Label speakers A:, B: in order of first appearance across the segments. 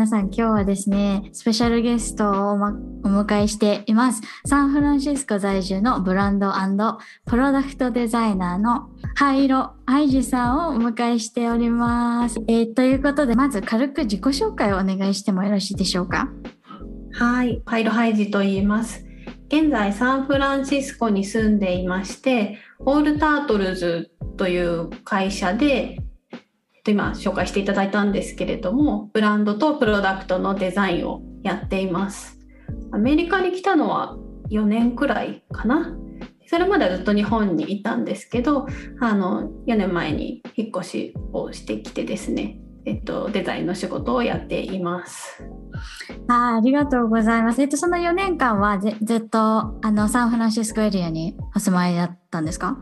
A: 皆さん今日はですね、スペシャルゲストをお,、ま、お迎えしています。サンフランシスコ在住のブランドプロダクトデザイナーのハイロ・アイジさんをお迎えしております。えー、ということで、まず軽く自己紹介をお願いしてもよろしいでしょうか？
B: はい、ハイロ・ハイジと言います。現在サンフランシスコに住んでいまして、オールタートルズという会社で今紹介していただいたんですけれどもブランドとプロダクトのデザインをやっていますアメリカに来たのは4年くらいかなそれまではずっと日本にいたんですけどあの4年前に引っ越しをしてきてですね、えっと、デザインの仕事をやっています
A: あありがとうございます。えっと、その4年間はずっとあのサンフランシスコエリアにお住まいだったんですか？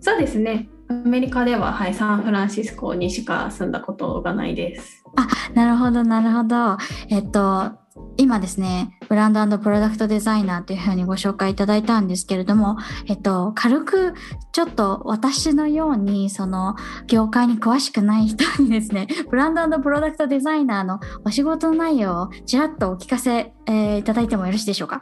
B: そうですね。アメリカでは、はい、サンフランシスコにしか住んだことがないです。
A: あ、なるほど、なるほど。えっと、今ですね、ブランドプロダクトデザイナーというふうにご紹介いただいたんですけれども、えっと、軽くちょっと私のように、その、業界に詳しくない人にですね、ブランドプロダクトデザイナーのお仕事内容をちらっとお聞かせ、えー、いただいてもよろしいでしょうか？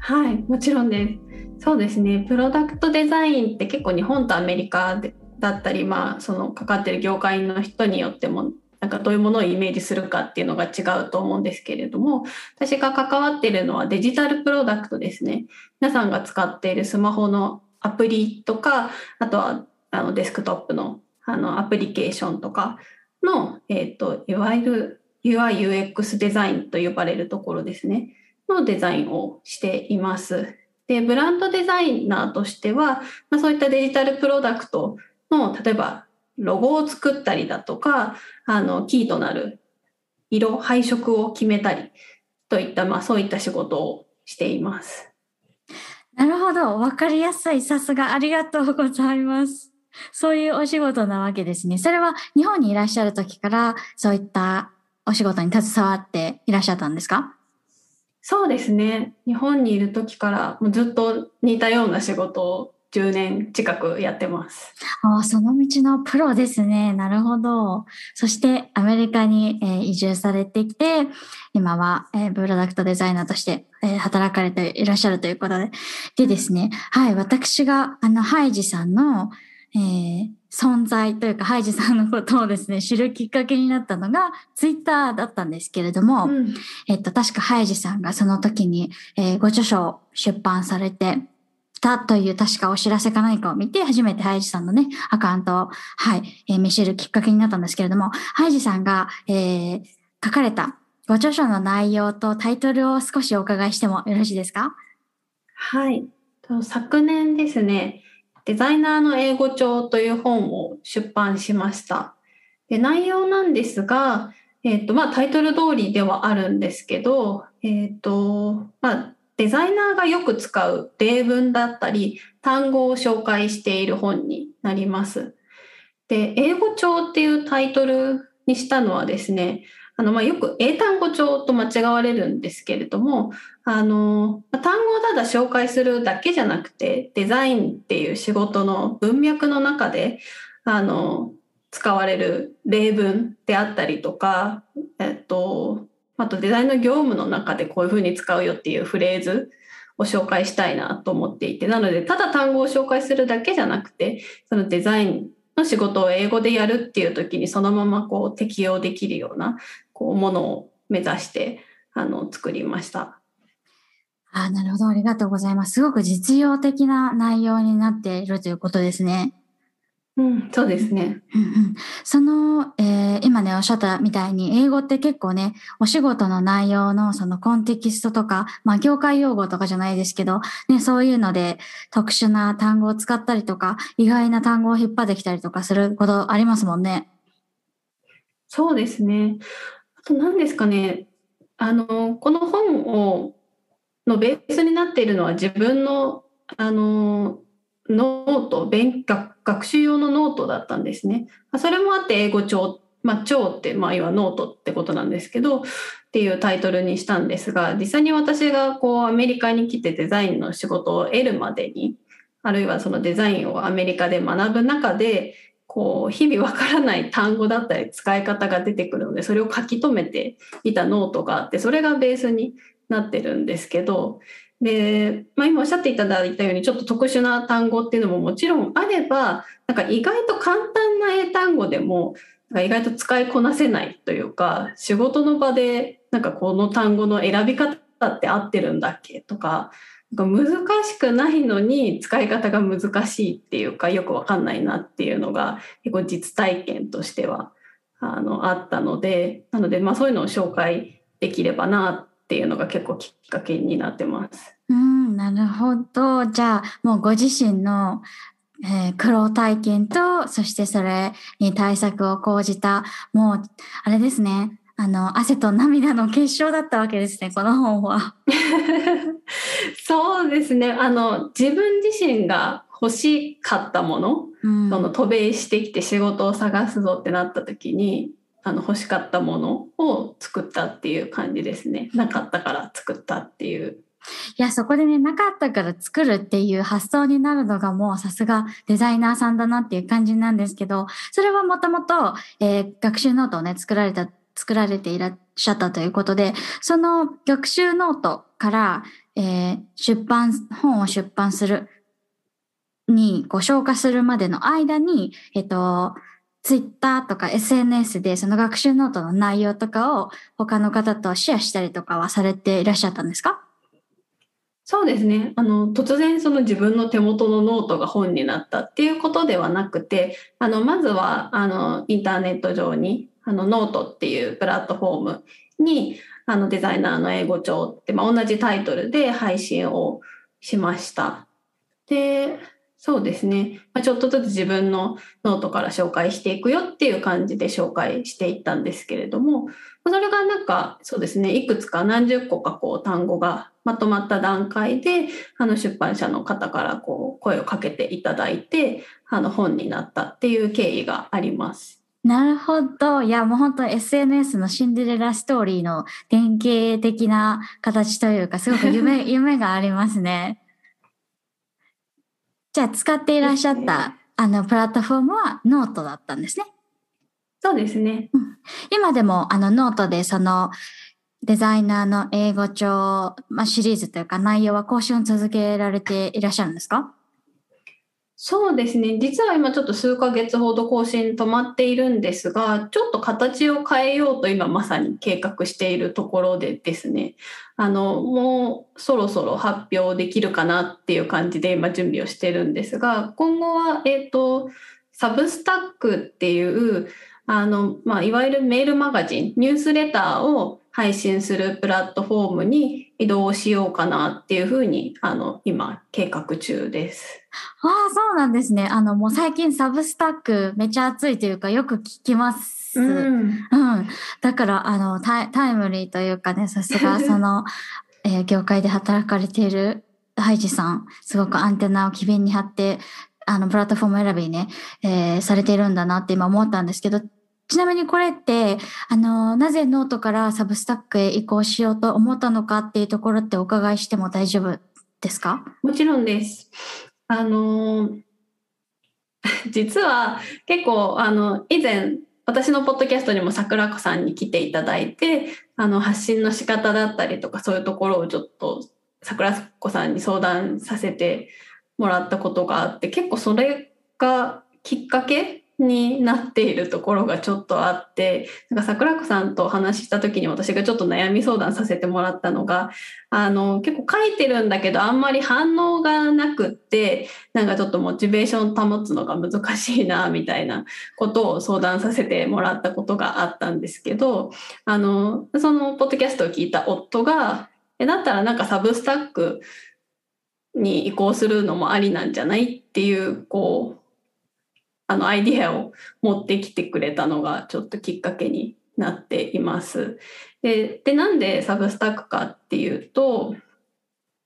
B: はい、もちろんです。そうですねプロダクトデザインって結構日本とアメリカだったり、まあ、そのかかってる業界の人によってもなんかどういうものをイメージするかっていうのが違うと思うんですけれども私が関わっているのはデジタルプロダクトですね皆さんが使っているスマホのアプリとかあとはあのデスクトップのあのアプリケーションとかの、えーと、いわゆる UIUX デザインと呼ばれるところですねのデザインをしています。で、ブランドデザイナーとしては、まあ、そういったデジタルプロダクトの、例えば、ロゴを作ったりだとか、あの、キーとなる色、配色を決めたりといった、まあ、そういった仕事をしています。
A: なるほど。わかりやすい。さすがありがとうございます。そういうお仕事なわけですね。それは日本にいらっしゃる時からそういったお仕事に携わっていらっしゃったんですか？
B: そうですね。日本にいる時からもうずっと似たような仕事を10年近くやってます。
A: ああ、その道のプロですね。なるほど。そしてアメリカに、えー、移住されてきて、今は、えー、プロダクトデザイナーとして、えー、働かれていらっしゃるということで。でですね、はい、私が、あの、ハイジさんの、えー、存在というか、ハイジさんのことをですね、知るきっかけになったのが、ツイッターだったんですけれども、うん、えっと、確かハイジさんがその時に、えー、ご著書を出版されて、たという確かお知らせか何かを見て、初めてハイジさんのね、アカウントを、はい、えー、見知るきっかけになったんですけれども、ハイジさんが、えー、書かれたご著書の内容とタイトルを少しお伺いしてもよろしいですか？
B: はい。昨年ですね、デザイナーの英語帳という本を出版しました。で内容なんですが、えーとまあ、タイトル通りではあるんですけど、えーとまあ、デザイナーがよく使う例文だったり単語を紹介している本になります。で英語帳っていうタイトルにしたのはですねあの、まあ、よく英単語帳と間違われるんですけれども、あの、単語をただ紹介するだけじゃなくて、デザインっていう仕事の文脈の中で、あの、使われる例文であったりとか、えっと、あとデザインの業務の中でこういうふうに使うよっていうフレーズを紹介したいなと思っていて、なので、ただ単語を紹介するだけじゃなくて、そのデザインの仕事を英語でやるっていう時にそのままこう適用できるようなこうものを目指してあの作りました。
A: あなるほど。ありがとうございます。すごく実用的な内容になっているということですね。
B: うん、そうですね。
A: うんうん、その、えー、今ね、おっしゃったみたいに、英語って結構ね、お仕事の内容のそのコンテキストとか、まあ、業界用語とかじゃないですけど、ね、そういうので特殊な単語を使ったりとか、意外な単語を引っ張ってきたりとかすることありますもんね。
B: そうですね。あと何ですかね。あの、この本を、のベースになっているのは自分の、あの、ノート、勉学学習用のノートだったんですね。それもあって英語帳、まあ、帳って、まあ、要はノートってことなんですけど、っていうタイトルにしたんですが、実際に私がこうアメリカに来てデザインの仕事を得るまでに、あるいはそのデザインをアメリカで学ぶ中で、こう日々わからない単語だったり使い方が出てくるのでそれを書き留めていたノートがあってそれがベースになってるんですけどで、まあ、今おっしゃっていただいたようにちょっと特殊な単語っていうのももちろんあればなんか意外と簡単な英単語でも意外と使いこなせないというか仕事の場でなんかこの単語の選び方って合ってるんだっけとかなんか難しくないのに使い方が難しいっていうかよくわかんないなっていうのが結構実体験としてはあのあったのでなのでまあそういうのを紹介できればなっていうのが結構きっかけになってます。
A: うんなるほどじゃあもうご自身のえー、苦労体験と、そしてそれに対策を講じた、もう、あれですね、あの、汗と涙の結晶だったわけですね、この本は。
B: そうですね。あの、自分自身が欲しかったもの、うん、その渡米してきて仕事を探すぞってなった時に、あの欲しかったものを作ったっていう感じですね。なかったから作ったっていう。
A: いや、そこでね、なかったから作るっていう発想になるのがもうさすがデザイナーさんだなっていう感じなんですけど、それはもともと、え、学習ノートをね、作られた作られていらっしゃったということで、その学習ノートから、えー、出版、本を出版するに、こう昇華するまでの間に、えっ、と、ツイッターとか SNS でその学習ノートの内容とかを他の方とシェアしたりとかはされていらっしゃったんですか？
B: そうですね。あの、突然その自分の手元のノートが本になったっていうことではなくて、あの、まずは、あの、インターネット上にあのノートっていうプラットフォームにあのデザイナーの英語帳って、まあ、同じタイトルで配信をしました。で、そうですね、まあ、ちょっとずつ自分のノートから紹介していくよっていう感じで紹介していったんですけれども、それがなんかそうですね、いくつか何十個かこう単語がまとまった段階で、あの出版社の方からこう声をかけていただいて、あの本になったっていう経緯があります。
A: なるほど。いや、もう本当 SNS のシンデレラストーリーの典型的な形というか、すごく夢、夢がありますね。じゃあ、使っていらっしゃった、あの、プラットフォームはノートだったんですね。
B: そうですね。
A: うん、今でも、あの、ノートでその、デザイナーの英語帳、まあ、シリーズというか内容は更新を続けられていらっしゃるんですか？
B: そうですね。実は今ちょっと数ヶ月ほど更新止まっているんですが、ちょっと形を変えようと今まさに計画しているところでですね、あの、もうそろそろ発表できるかなっていう感じで今準備をしてるんですが、今後は、えっ、ー、と、サブスタックっていう、あの、まあ、いわゆるメールマガジン、ニュースレターを配信するプラットフォームに移動しようかなっていうふうにあの今計画中です。
A: ああそうなんですね。あのもう最近サブスタックめちゃ熱いというかよく聞きます。うん、うん、だからあのタイムリーというかねさすが その、えー、業界で働かれているハイジさんすごくアンテナを機敏に張ってあのプラットフォーム選びね、えー、されているんだなって今思ったんですけどちなみにこれって、あの、なぜノートからサブスタックへ移行しようと思ったのかっていうところってお伺いしても大丈夫ですか？
B: もちろんです。あの、実は結構、あの、以前、私のポッドキャストにも桜子さんに来ていただいて、あの、発信の仕方だったりとか、そういうところをちょっと桜子さんに相談させてもらったことがあって、結構それがきっかけになっているところがちょっとあってなんか桜子さんとお話しした時に私がちょっと悩み相談させてもらったのがあの結構書いてるんだけどあんまり反応がなくってなんかちょっとモチベーション保つのが難しいなみたいなことを相談させてもらったことがあったんですけどあのそのポッドキャストを聞いた夫がえだったらなんかサブスタックに移行するのもありなんじゃないっていうこうあのアイディアを持ってきてくれたのがちょっときっかけになっています。ででなんでサブスタックかっていうと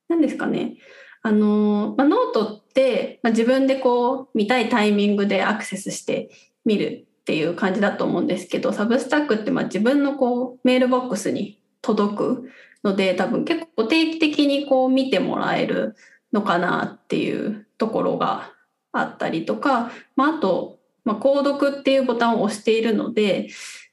B: 何ですかねあの、まあ、ノートって、まあ、自分でこう見たいタイミングでアクセスして見るっていう感じだと思うんですけどサブスタックってまあ自分のこうメールボックスに届くので多分結構定期的にこう見てもらえるのかなっていうところがあったりとか、まあ、あとまあ、購読っていうボタンを押しているので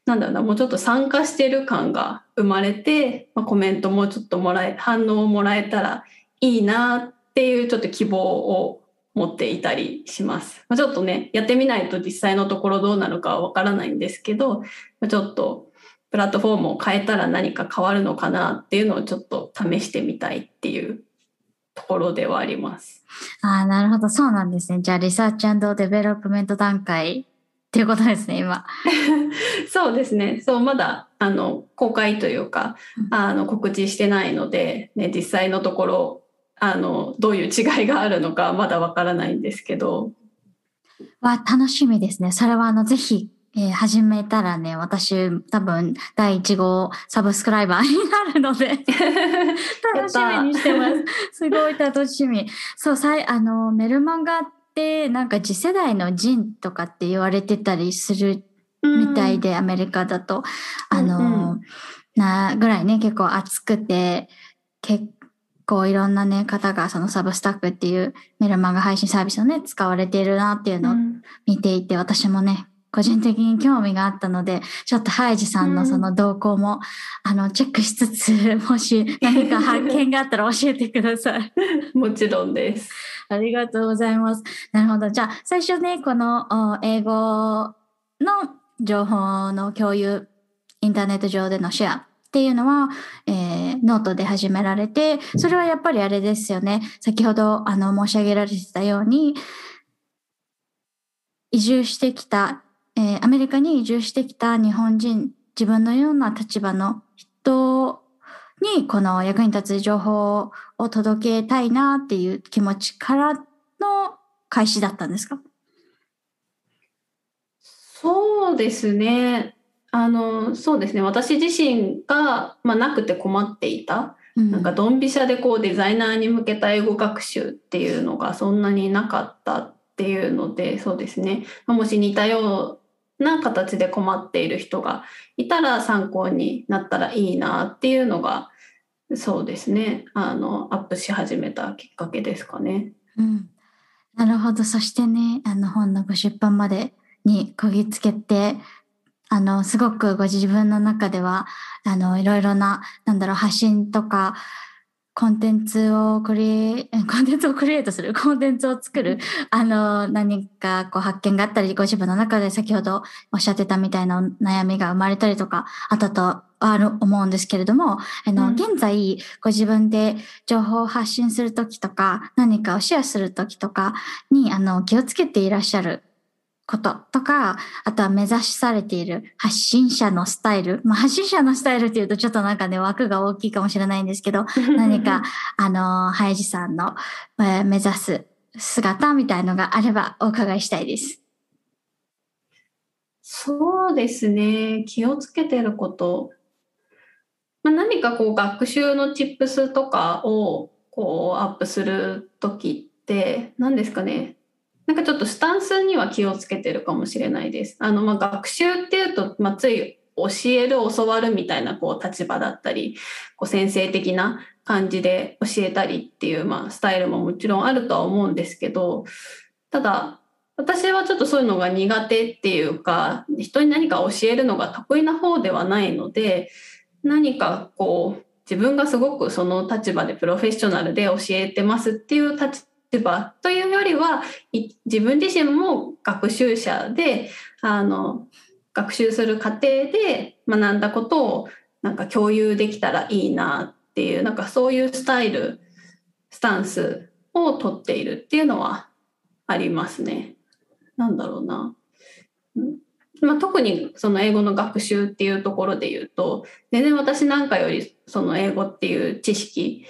B: なんだろうなもうちょっと参加してる感が生まれて、まあ、コメントもちょっともらえ反応をもらえたらいいなっていうちょっと希望を持っていたりします。まあ、ちょっとねやってみないと実際のところどうなるかはわからないんですけど、まあ、ちょっとプラットフォームを変えたら何か変わるのかなっていうのをちょっと試してみたいっていうところではあります。
A: ああ、なるほど。そうなんですね。じゃあ、リサーチデベロップメント段階っていうことですね、今。
B: そうですね。そう、まだ、あの、公開というか、あの、告知してないので、ね、実際のところ、あの、どういう違いがあるのか、まだわからないんですけど。
A: わ、楽しみですね。それは、あの、ぜひ、えー、始めたらね、私多分第1号サブスクライバー になるので 楽しみにしてます。すごい楽しみ。そう、さいあのメルマガってなんか次世代の人とかって言われてたりするみたいで、うん、アメリカだと。あの、うんうん、なぐらいね、結構熱くて、結構いろんなね、方がそのサブスタックっていうメルマガ配信サービスをね、使われているなっていうのを見ていて、私もね、個人的に興味があったので、ちょっとハイジさんのその動向も、うん、あの、チェックしつつ、もし何か 発見があったら教えてください。
B: もちろんです。
A: ありがとうございます。なるほど。じゃあ、最初ね、この英語の情報の共有、インターネット上でのシェアっていうのは、えー、ノートで始められて、それはやっぱりあれですよね。先ほどあの申し上げられてたように、移住してきたえー、アメリカに移住してきた日本人、自分のような立場の人にこの役に立つ情報を届けたいなっていう気持ちからの開始だったんですか？
B: そうですね。あの、そうですね。私自身が、まあ、なくて困っていた。うん、なんかドンピシャでこうデザイナーに向けた英語学習っていうのがそんなになかったっていうので、そうですね。もし似たよな形で困っている人がいたら参考になったらいいなっていうのがそうですね。あのアップし始めたきっかけですかね。
A: うん、なるほど。そしてねあの本のご出版までにこぎつけてあのすごくご自分の中ではあのいろいろななんだろう発信とかコンテンツをクリエ、コンテンツをクリエイトする、コンテンツを作る、あの、何かこう発見があったり、ご自分の中で先ほどおっしゃってたみたいな悩みが生まれたりとか、あったとある思うんですけれども、あの、うん、現在、ご自分で情報を発信するときとか、何かをシェアするときとかに、あの、気をつけていらっしゃることとか、あとは目指されている発信者のスタイル。まあ、発信者のスタイルっていうとちょっとなんかね、枠が大きいかもしれないんですけど、何か、あの、ハイジさんの、えー、目指す姿みたいのがあればお伺いしたいです。
B: そうですね。気をつけてること。まあ、何かこう学習のチップスとかをこうアップする時って何ですかねなんかちょっとスタンスには気をつけてるかもしれないです。あの、ま、学習っていうと、まあ、つい教える、教わるみたいなこう立場だったり、こう先生的な感じで教えたりっていう、まあ、スタイルももちろんあるとは思うんですけど、ただ、私はちょっとそういうのが苦手っていうか、人に何か教えるのが得意な方ではないので、何かこう、自分がすごくその立場でプロフェッショナルで教えてますっていう立場というよりは自分自身も学習者であの学習する過程で学んだことをなんか共有できたらいいなっていうなんかそういうスタイルスタンスをとっているっていうのはありますね。なんだろうな。まあ、特にその英語の学習っていうところで言うと全然私なんかよりその英語っていう知識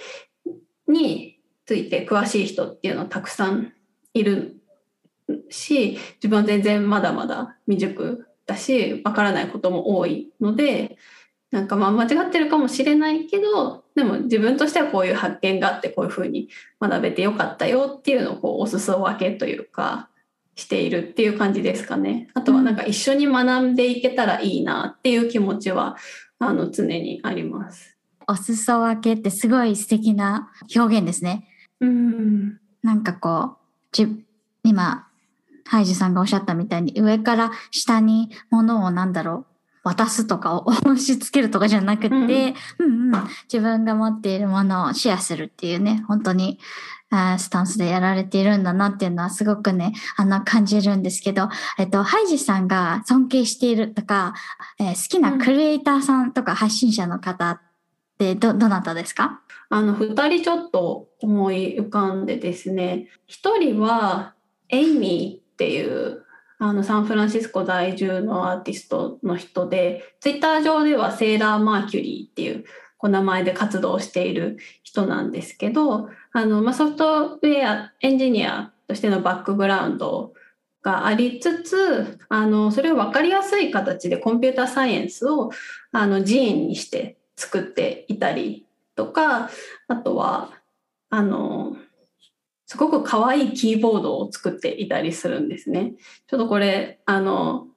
B: について詳しい人っていうのはたくさんいるし自分は全然まだまだ未熟だしわからないことも多いのでなんかまあ間違ってるかもしれないけどでも自分としてはこういう発見があってこういうふうに学べてよかったよっていうのをこうお裾分けというかしているっていう感じですかね。あとはなんか一緒に学んでいけたらいいなっていう気持ちはあの常にあります。
A: お裾分けってすごい素敵な表現ですね。
B: うん、
A: なんかこうじ今ハイジさんがおっしゃったみたいに上から下に物をなんだろう渡すとかを 押し付けるとかじゃなくて、うん、うんうん。自分が持っているものをシェアするっていうね、本当にスタンスでやられているんだなっていうのはすごくね、あの感じるんですけど、えっと、ハイジさんが尊敬しているとか、えー、好きなクリエイターさんとか発信者の方ってど、どなたですか？
B: あの、二人ちょっと思い浮かんでですね、一人はエイミーっていうあのサンフランシスコ在住のアーティストの人で、ツイッター上ではセーラーマーキュリーっていうお名前で活動している人なんですけど、あの、ま、ソフトウェアエンジニアとしてのバックグラウンドがありつつ、あの、それを分かりやすい形でコンピューターサイエンスをあの寺院にして作っていたりとか、あとは、あの、すごく可愛いキーボードを作っていたりするんですね。ちょっとこれ、あの、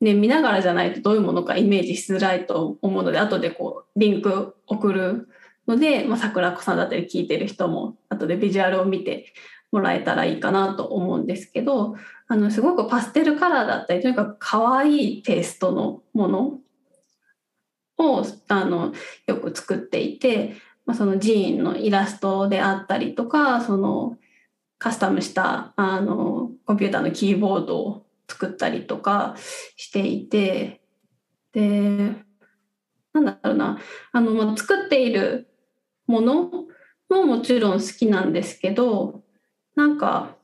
B: ね、見ながらじゃないとどういうものかイメージしづらいと思うので、後でこう、リンク送るので、まあ、桜子さんだったり聞いてる人も、後でビジュアルを見てもらえたらいいかなと思うんですけど、あの、すごくパステルカラーだったり、とにかく可愛いテイストのものを、あの、よく作っていて、まあ、その寺院のイラストであったりとか、その、カスタムしたあのコンピューターのキーボードを作ったりとかしていてでなんだろうな。あの、まあ、作っているものももちろん好きなんですけどなんか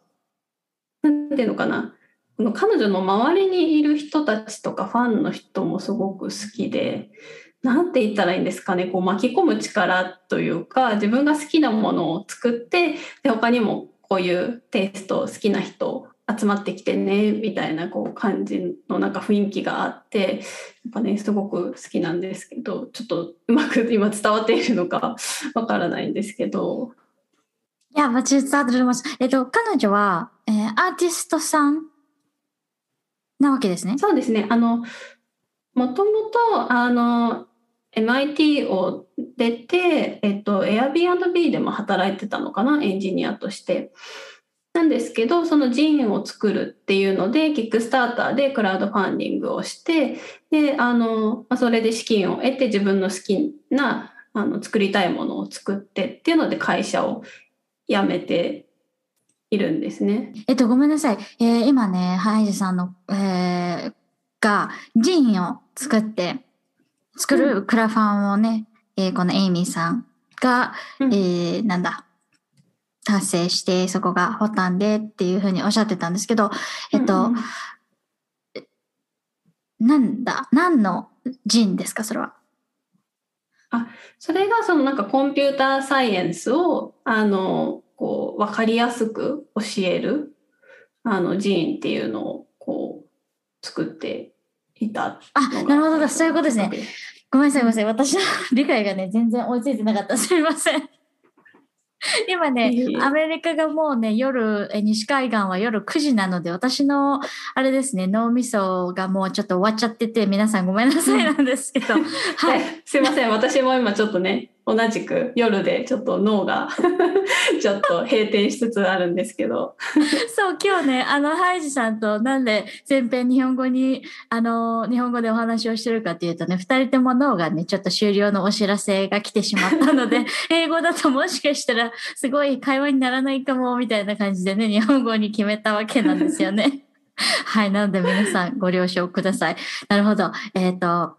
B: なんていうのかな。この彼女の周りにいる人たちとかファンの人もすごく好きでなんて言ったらいいんですかねこう巻き込む力というか自分が好きなものを作ってで他にもこういうテイスト好きな人集まってきてねみたいなこう感じのなんか雰囲気があってやっぱねすごく好きなんですけどちょっとうまく今伝わっているのかわからないんですけど。
A: いや、もち伝わってます。えっと、彼女は、えー、アーティストさんなわけですね。
B: そうですね。あの、もともと、あの、MIT を出て、えっと、Airbnb でも働いてたのかな、エンジニアとして。なんですけど、そのジーンを作るっていうので、キックスターターでクラウドファンディングをして、で、あの、それで資金を得て自分の好きな、あの、作りたいものを作ってっていうので会社を辞めているんですね。
A: えっと、ごめんなさい。えー、今ね、ハイジさんの、えー、が、ジーンを作って、作るクラファンをね、えー、このエイミーさんが、うん、えー、なんだ、達成して、そこがホタンでっていうふうにおっしゃってたんですけど、えっと、うんなんだ、何の人ですか、それは？
B: あ、それがそのなんかコンピューターサイエンスを、あの、こう、わかりやすく教える、あの、寺院っていうのを、こう、作っていた？
A: あ、なるほど、そういうことですね。ごめんなさい、ごめんなさい。私の理解がね、全然追いついてなかった。すみません。今ね、アメリカがもうね、夜、西海岸は夜9時なので、私の、あれですね、脳みそがもうちょっと終わっちゃってて、皆さんごめんなさいなんですけど。
B: はい。すいません、私も今ちょっとね、同じく夜でちょっと脳が ちょっと閉店しつつあるんですけど
A: そう今日ねあのハイジさんとなんで前編日本語にあの日本語でお話をしてるかっていうとね2人とも脳がねちょっと終了のお知らせが来てしまったので 英語だともしかしたらすごい会話にならないかもみたいな感じでね日本語に決めたわけなんですよね。はい。なので皆さんご了承ください。なるほど。えっ、ー、と、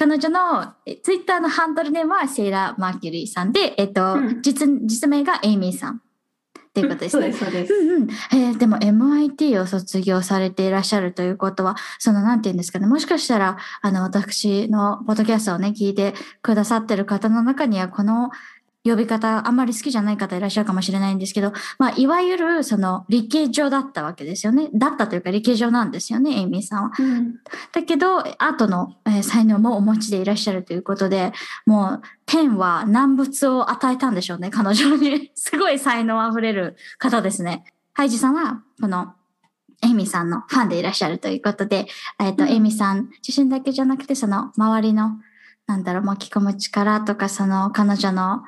A: 彼女のツイッターのハンドルネームはセイラ・マーキュリーさんで、えっと、うん、実、実名がエイミーさん。っていうことですね。
B: うん、そうです、そうです。うんうん。
A: えー、でも MIT を卒業されていらっしゃるということは、その、なんて言うんですかね。もしかしたら、あの、私のポッドキャストをね、聞いてくださってる方の中には、この呼び方あんまり好きじゃない方いらっしゃるかもしれないんですけど、まあ、いわゆるその理系上だったわけですよね。だったというか理系上なんですよね、エイミーさんは。うん、だけど、アートの、え才能もお持ちでいらっしゃるということで、もう天は難物を与えたんでしょうね、彼女に。すごい才能あふれる方ですね。ハイジさんは、この、エイミーさんのファンでいらっしゃるということで、えっ、ー、と、うん、エイミーさん自身だけじゃなくて、その周りの、なんだろう、巻き込む力とか、その彼女の、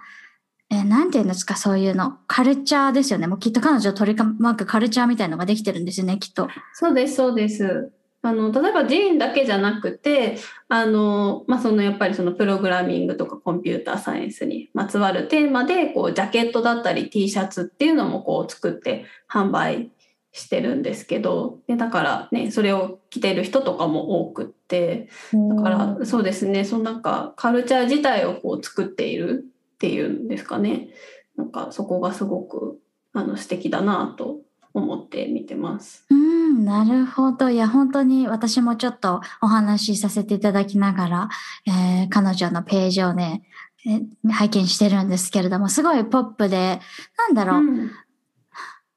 A: えーなんていうんですか、そういうの。カルチャーですよね。もうきっと彼女を取り巻くカルチャーみたいのができてるんですよね、きっと。
B: そうです、そうです。あの、例えば寺院だけじゃなくて、あの、まあ、そのやっぱりそのプログラミングとかコンピューターサイエンスにまつわるテーマで、こう、ジャケットだったり T シャツっていうのもこう作って販売してるんですけど、で、だからね、それを着てる人とかも多くって、だからそうですね、そのなんかカルチャー自体をこう作っているっていうんですかね。なんかそこがすごくあの素敵だなと思って見てます。
A: うん、なるほど。いや、本当に私もちょっとお話しさせていただきながら、えー彼女のページをね、えー拝見してるんですけれども、すごいポップで、なんだろう、
B: うん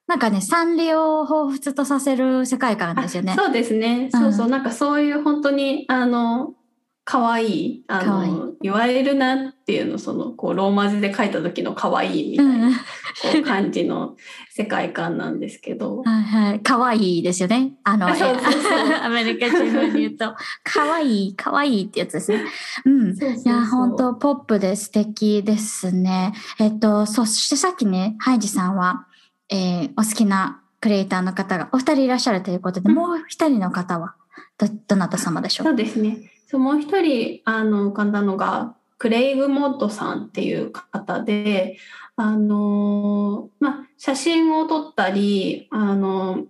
A: なんかね、サンリオを彷彿とさせる世界観ですよね。
B: そうですね。そうそう、なんかそういう本当にあの可愛いあ
A: 可愛い
B: のいわゆるなっていうのそのこうローマ字で書いた時の可愛いみたいな、感じの世界観なんですけど。
A: はいはい。可愛いですよね。あの、
B: あ そうそうそう
A: アメリカ人風に言うと、可愛い、可愛いってやつですね。うん。
B: そうそうそう
A: いや、本当ポップで素敵ですね。えっと、そしてさっきね、ハイジさんは、えーお好きなクリエイターの方がお二人いらっしゃるということで、
B: うん
A: もう一人の方は、ど、どなた様でしょ
B: そううですね。そうもう一人あの浮かんだのがクレイグ・モッドさんっていう方で、あのまあ、写真を撮ったりあの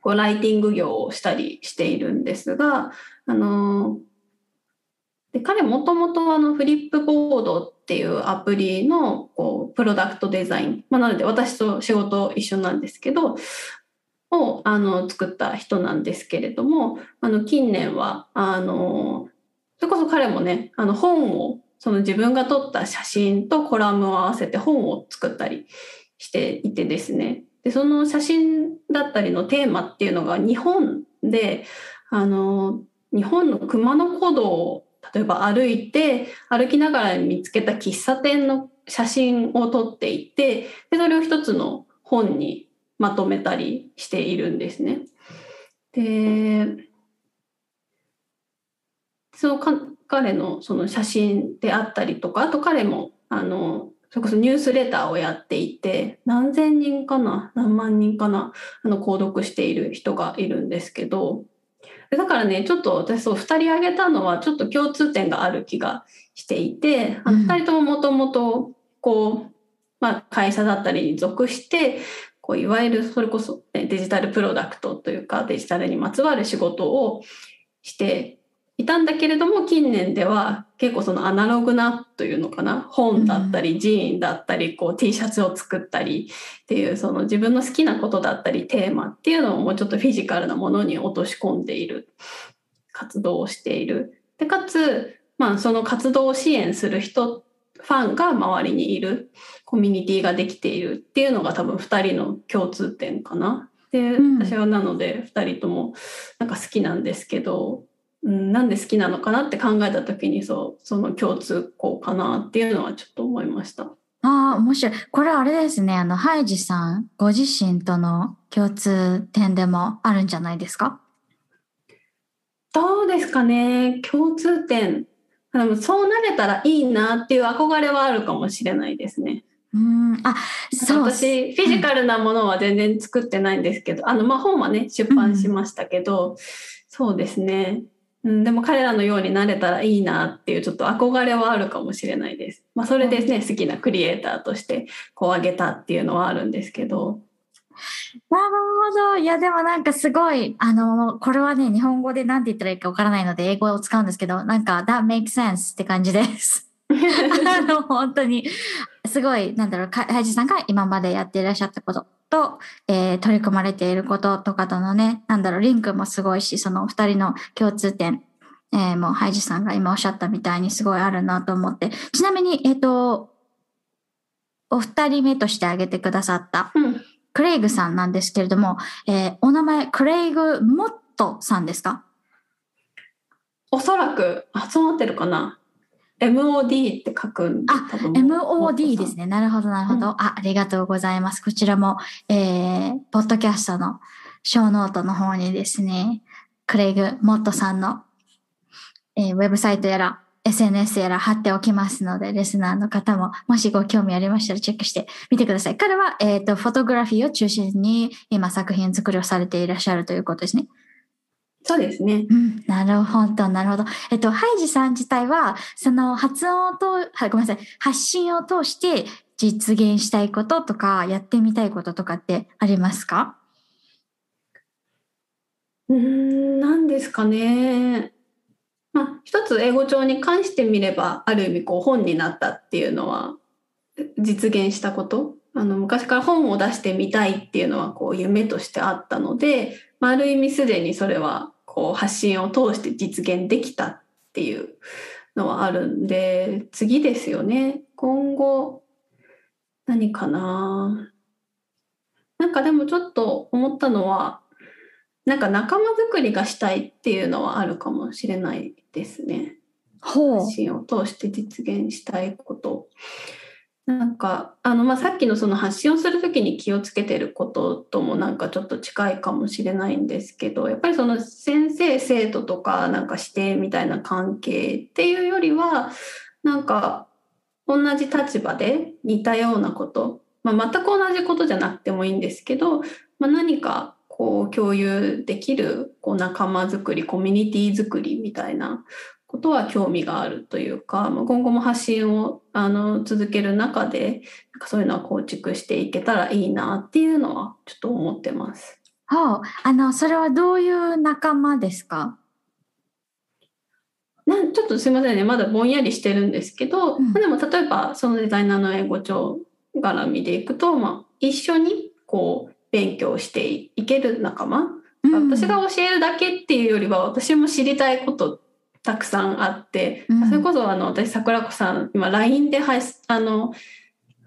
B: こうライティング業をしたりしているんですが、あので彼もともとあのフリップボードっていうアプリのこうプロダクトデザイン、まあ、なので私と仕事一緒なんですけどをあの作った人なんですけれどもあの近年はあのそれこそ彼もねあの本をその自分が撮った写真とコラムを合わせて本を作ったりしていてですねでその写真だったりのテーマっていうのが日本であの日本の熊野古道を例えば歩いて歩きながら見つけた喫茶店の写真を撮っていてでそれを一つの本にまとめたりしているんですね。でそのか彼のその写真であったりとかあと彼もあのそれこそニュースレターをやっていて何千人かな何万人かなあの購読している人がいるんですけどでだからねちょっと私そう2人挙げたのはちょっと共通点がある気がしていてあの
A: うん。
B: 2人とももともとこう、まあ、会社だったりに属してこういわゆるそれこそ、ね、デジタルプロダクトというかデジタルにまつわる仕事をしていたんだけれども近年では結構そのアナログなというのかな本だったりジーンだったりこう T シャツを作ったりっていうその自分の好きなことだったりテーマっていうのをもうちょっとフィジカルなものに落とし込んでいる活動をしている。でかつ、まあ、その活動を支援する人ファンが周りにいるコミュニティができているっていうのが多分2人の共通点かな。で、
A: うん
B: 私はなので2人ともなんか好きなんですけど、うん、なんで好きなのかなって考えた時にそうその共通項かなっていうのはちょっと思いました。
A: ああ、面白い。これあれですね。あの、ハイジさん、ご自身との共通点でもあるんじゃないですか？
B: どうですかね共通点でもそうなれたらいいなっていう憧れはあるかもしれないですね。
A: うーん、あ、そう。
B: 私フィジカルなものは全然作ってないんですけど、あのまあ本はね出版しましたけど、そうですね、うん、でも彼らのようになれたらいいなっていうちょっと憧れはあるかもしれないです。まあ、それでね好きなクリエイターとしてこう上げたっていうのはあるんですけど。
A: なるほど。いや、でもなんかすごい、あの、これはね、日本語で何て言ったらいいかわからないので、英語を使うんですけど、なんか、that makes sense って感じです。あの、本当に、すごい、なんだろう、かハイジさんが今までやっていらっしゃったことと、えー取り組まれていることとかとのね、なんだろう、リンクもすごいし、そのお二人の共通点、えーもうハイジさんが今おっしゃったみたいにすごいあるなと思って、ちなみに、えっ、と、お二人目として挙げてくださった、
B: うん。
A: クレイグさんなんですけれども、えーお名前、クレイグ・モットさんですか？
B: おそらくあそうなってるかな MOD って書くんで
A: あ MOD です
B: ね。
A: ね。なるほど、なるほど。あ、ありがとうございます。こちらも、えー、ポッドキャストのショーノートの方にですね、クレイグ・モットさんの、えーウェブサイトやら、SNS やら貼っておきますので、リスナーの方も、もしご興味ありましたらチェックしてみてください。彼は、えっ、ー、と、フォトグラフィーを中心に今作品作りをされていらっしゃるということですね。
B: そうですね。
A: うん、なるほど、なるほど。えっと、ハイジさん自体は、その発音をと、はい、ごめんなさい、発信を通して実現したいこととか、やってみたいこととかってありますか？
B: うん、なんですかね。まあ、一つ英語帳に関してみれば、ある意味こう本になったっていうのは実現したこと？あの昔から本を出してみたいっていうのはこう夢としてあったので、まあ、ある意味すでにそれはこう発信を通して実現できたっていうのはあるんで次ですよね今後何かななんかでもちょっと思ったのはなんか仲間作りがしたいっていうのはあるかもしれないですね。発信を通して実現したいこと。なんかあの、まあ、さっきのその発信をする時に気をつけてることともなんかちょっと近いかもしれないんですけどやっぱりその先生生徒とかなんか指定みたいな関係っていうよりはなんか同じ立場で似たようなこと、まあ、全く同じことじゃなくてもいいんですけど、まあ、何かこう共有できるこう仲間づくりコミュニティづくりみたいなことは興味があるというか、まあ、今後も発信をあの続ける中でなんかそういうのは構築していけたらいいなっていうのはちょっと思ってます。
A: はあ、あのそれはどういう仲間ですか？
B: なんちょっとすいませんね。まだぼんやりしてるんですけど、うん、でも例えばそのデザイナーの英語帳絡みでいくと、まあ、一緒にこう勉強していける仲間、うん、私が教えるだけっていうよりは私も知りたいことたくさんあって、うん、それこそあの私桜子さん今 LINE で配あの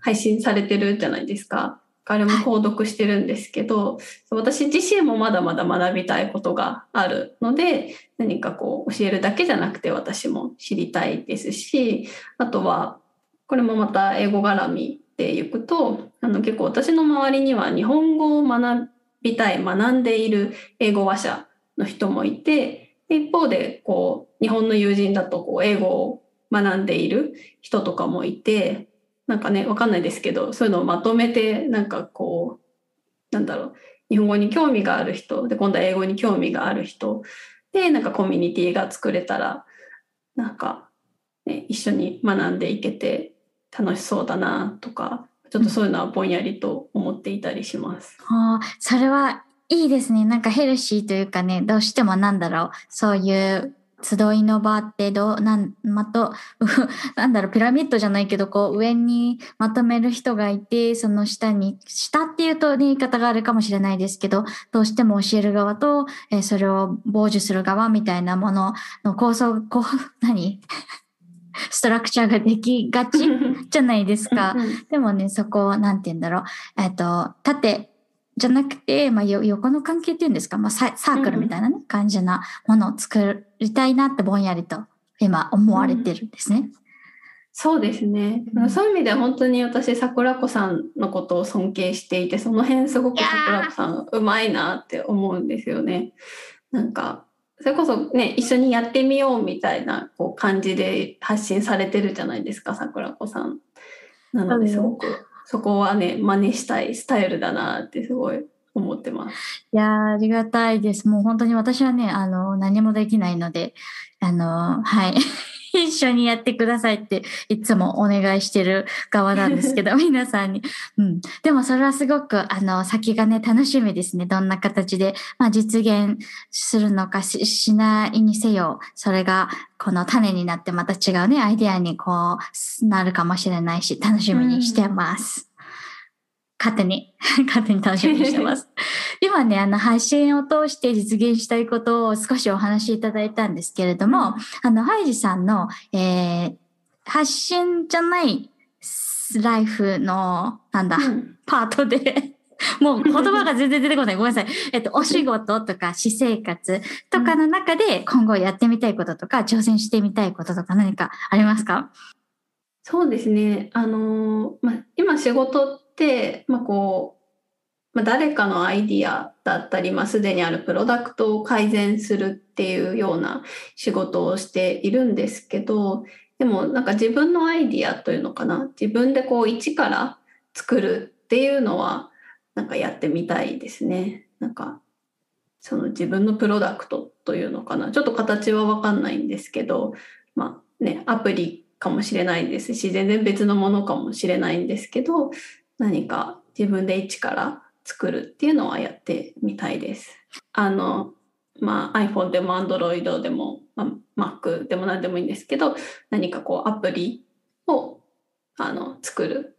B: 配信されてるじゃないですか。あれも購読してるんですけど、私自身もまだまだ学びたいことがあるので何かこう教えるだけじゃなくて私も知りたいですしあとはこれもまた英語絡みでいくとあの結構私の周りには日本語を学びたい学んでいる英語話者の人もいて一方でこう日本の友人だとこう英語を学んでいる人とかもいてなんかねわかんないですけどそういうのをまとめてなんかこうなんだろう日本語に興味がある人で今度は英語に興味がある人でなんかコミュニティが作れたらなんか、ね、一緒に学んでいけて楽しそうだなとかちょっとそういうのはぼんやりと思っていたりします。
A: あそれはいいですね。なんかヘルシーというかね、どうしてもなんだろう、そういう集いの場ってどう、なん、まと、なんだろう、ピラミッドじゃないけど、こう、上にまとめる人がいて、その下に、下っていうと、ね、言い方があるかもしれないですけど、どうしても教える側と、えー、それを傍受する側みたいなものの構想、こう、何？ストラクチャーができがち？じゃないですか。でもね、そこを、なんて言うんだろう。えっと、縦じゃなくて、まあ、横の関係っていうんですか、まあ、サークルみたいなね、感じなものを作りたいなってぼんやりと今思われてるんですね。うん、
B: そうですね。そういう意味では本当に私、桜子さんのことを尊敬していて、その辺すごく桜子さんうまいなって思うんですよね。なんか、それこそね一緒にやってみようみたいなこう感じで発信されてるじゃないですか桜子さん。なのですごくそこはね真似したいスタイルだなってすごい思ってます。
A: いやありがたいです。もう本当に私はねあの何もできないのであのはい 一緒にやってくださいっていつもお願いしてる側なんですけど、皆さんに。うん。でもそれはすごく、あの、先がね、楽しみですね。どんな形で、まあ実現するのかししないにせよ、それがこの種になってまた違うね、アイデアにこう、なるかもしれないし、楽しみにしてます。うん勝手に、勝手に楽しみにしてます。今ね、あの、配信を通して実現したいことを少しお話しいただいたんですけれども、あの、ハイジさんの、えー、発信じゃないライフの、なんだ、うん、パートで もう言葉が全然出てこない。ごめんなさい。えっと、お仕事とか私生活とかの中で今後やってみたいこととか挑戦してみたいこととか何かありますか？
B: そうですね。あの、まあ、今仕事、まあ、こまあ、誰かのアイディアだったり、まあ、すでにあるプロダクトを改善するっていうような仕事をしているんですけどでもなんか自分のアイディアというのかな？自分でこう一から作るっていうのはなんかやってみたいですね。なんかその自分のプロダクトというのかな？ちょっと形は分かんないんですけどまあねアプリかもしれないですし全然別のものかもしれないんですけど何か自分で一から作るっていうのはやってみたいです。あのまあ、iPhone でも Android でも、まあ、Mac でも何でもいいんですけど何かこうアプリをあの作る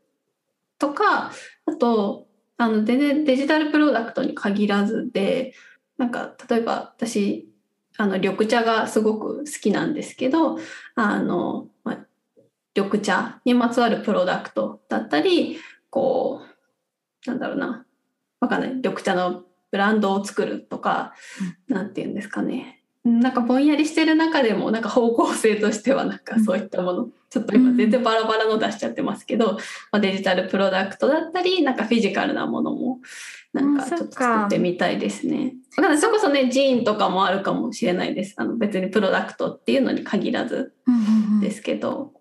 B: とかあとあの全然デジタルプロダクトに限らずでなんか例えば私あの緑茶がすごく好きなんですけどあの、まあ、緑茶にまつわるプロダクトだったりこうなんだろうな。わかんない。緑茶のブランドを作るとか、うん、なんて言うんですかね。なんかぼんやりしてる中でもなんか方向性としてはなんかそういったもの、うん、ちょっと今全然バラバラの出しちゃってますけど、まあ、デジタルプロダクトだったりなんかフィジカルなものもなんかちょっと作ってみたいですね。だか。らそれこそねジーンとかもあるかもしれないです。あの別にプロダクトっていうのに限らずですけど。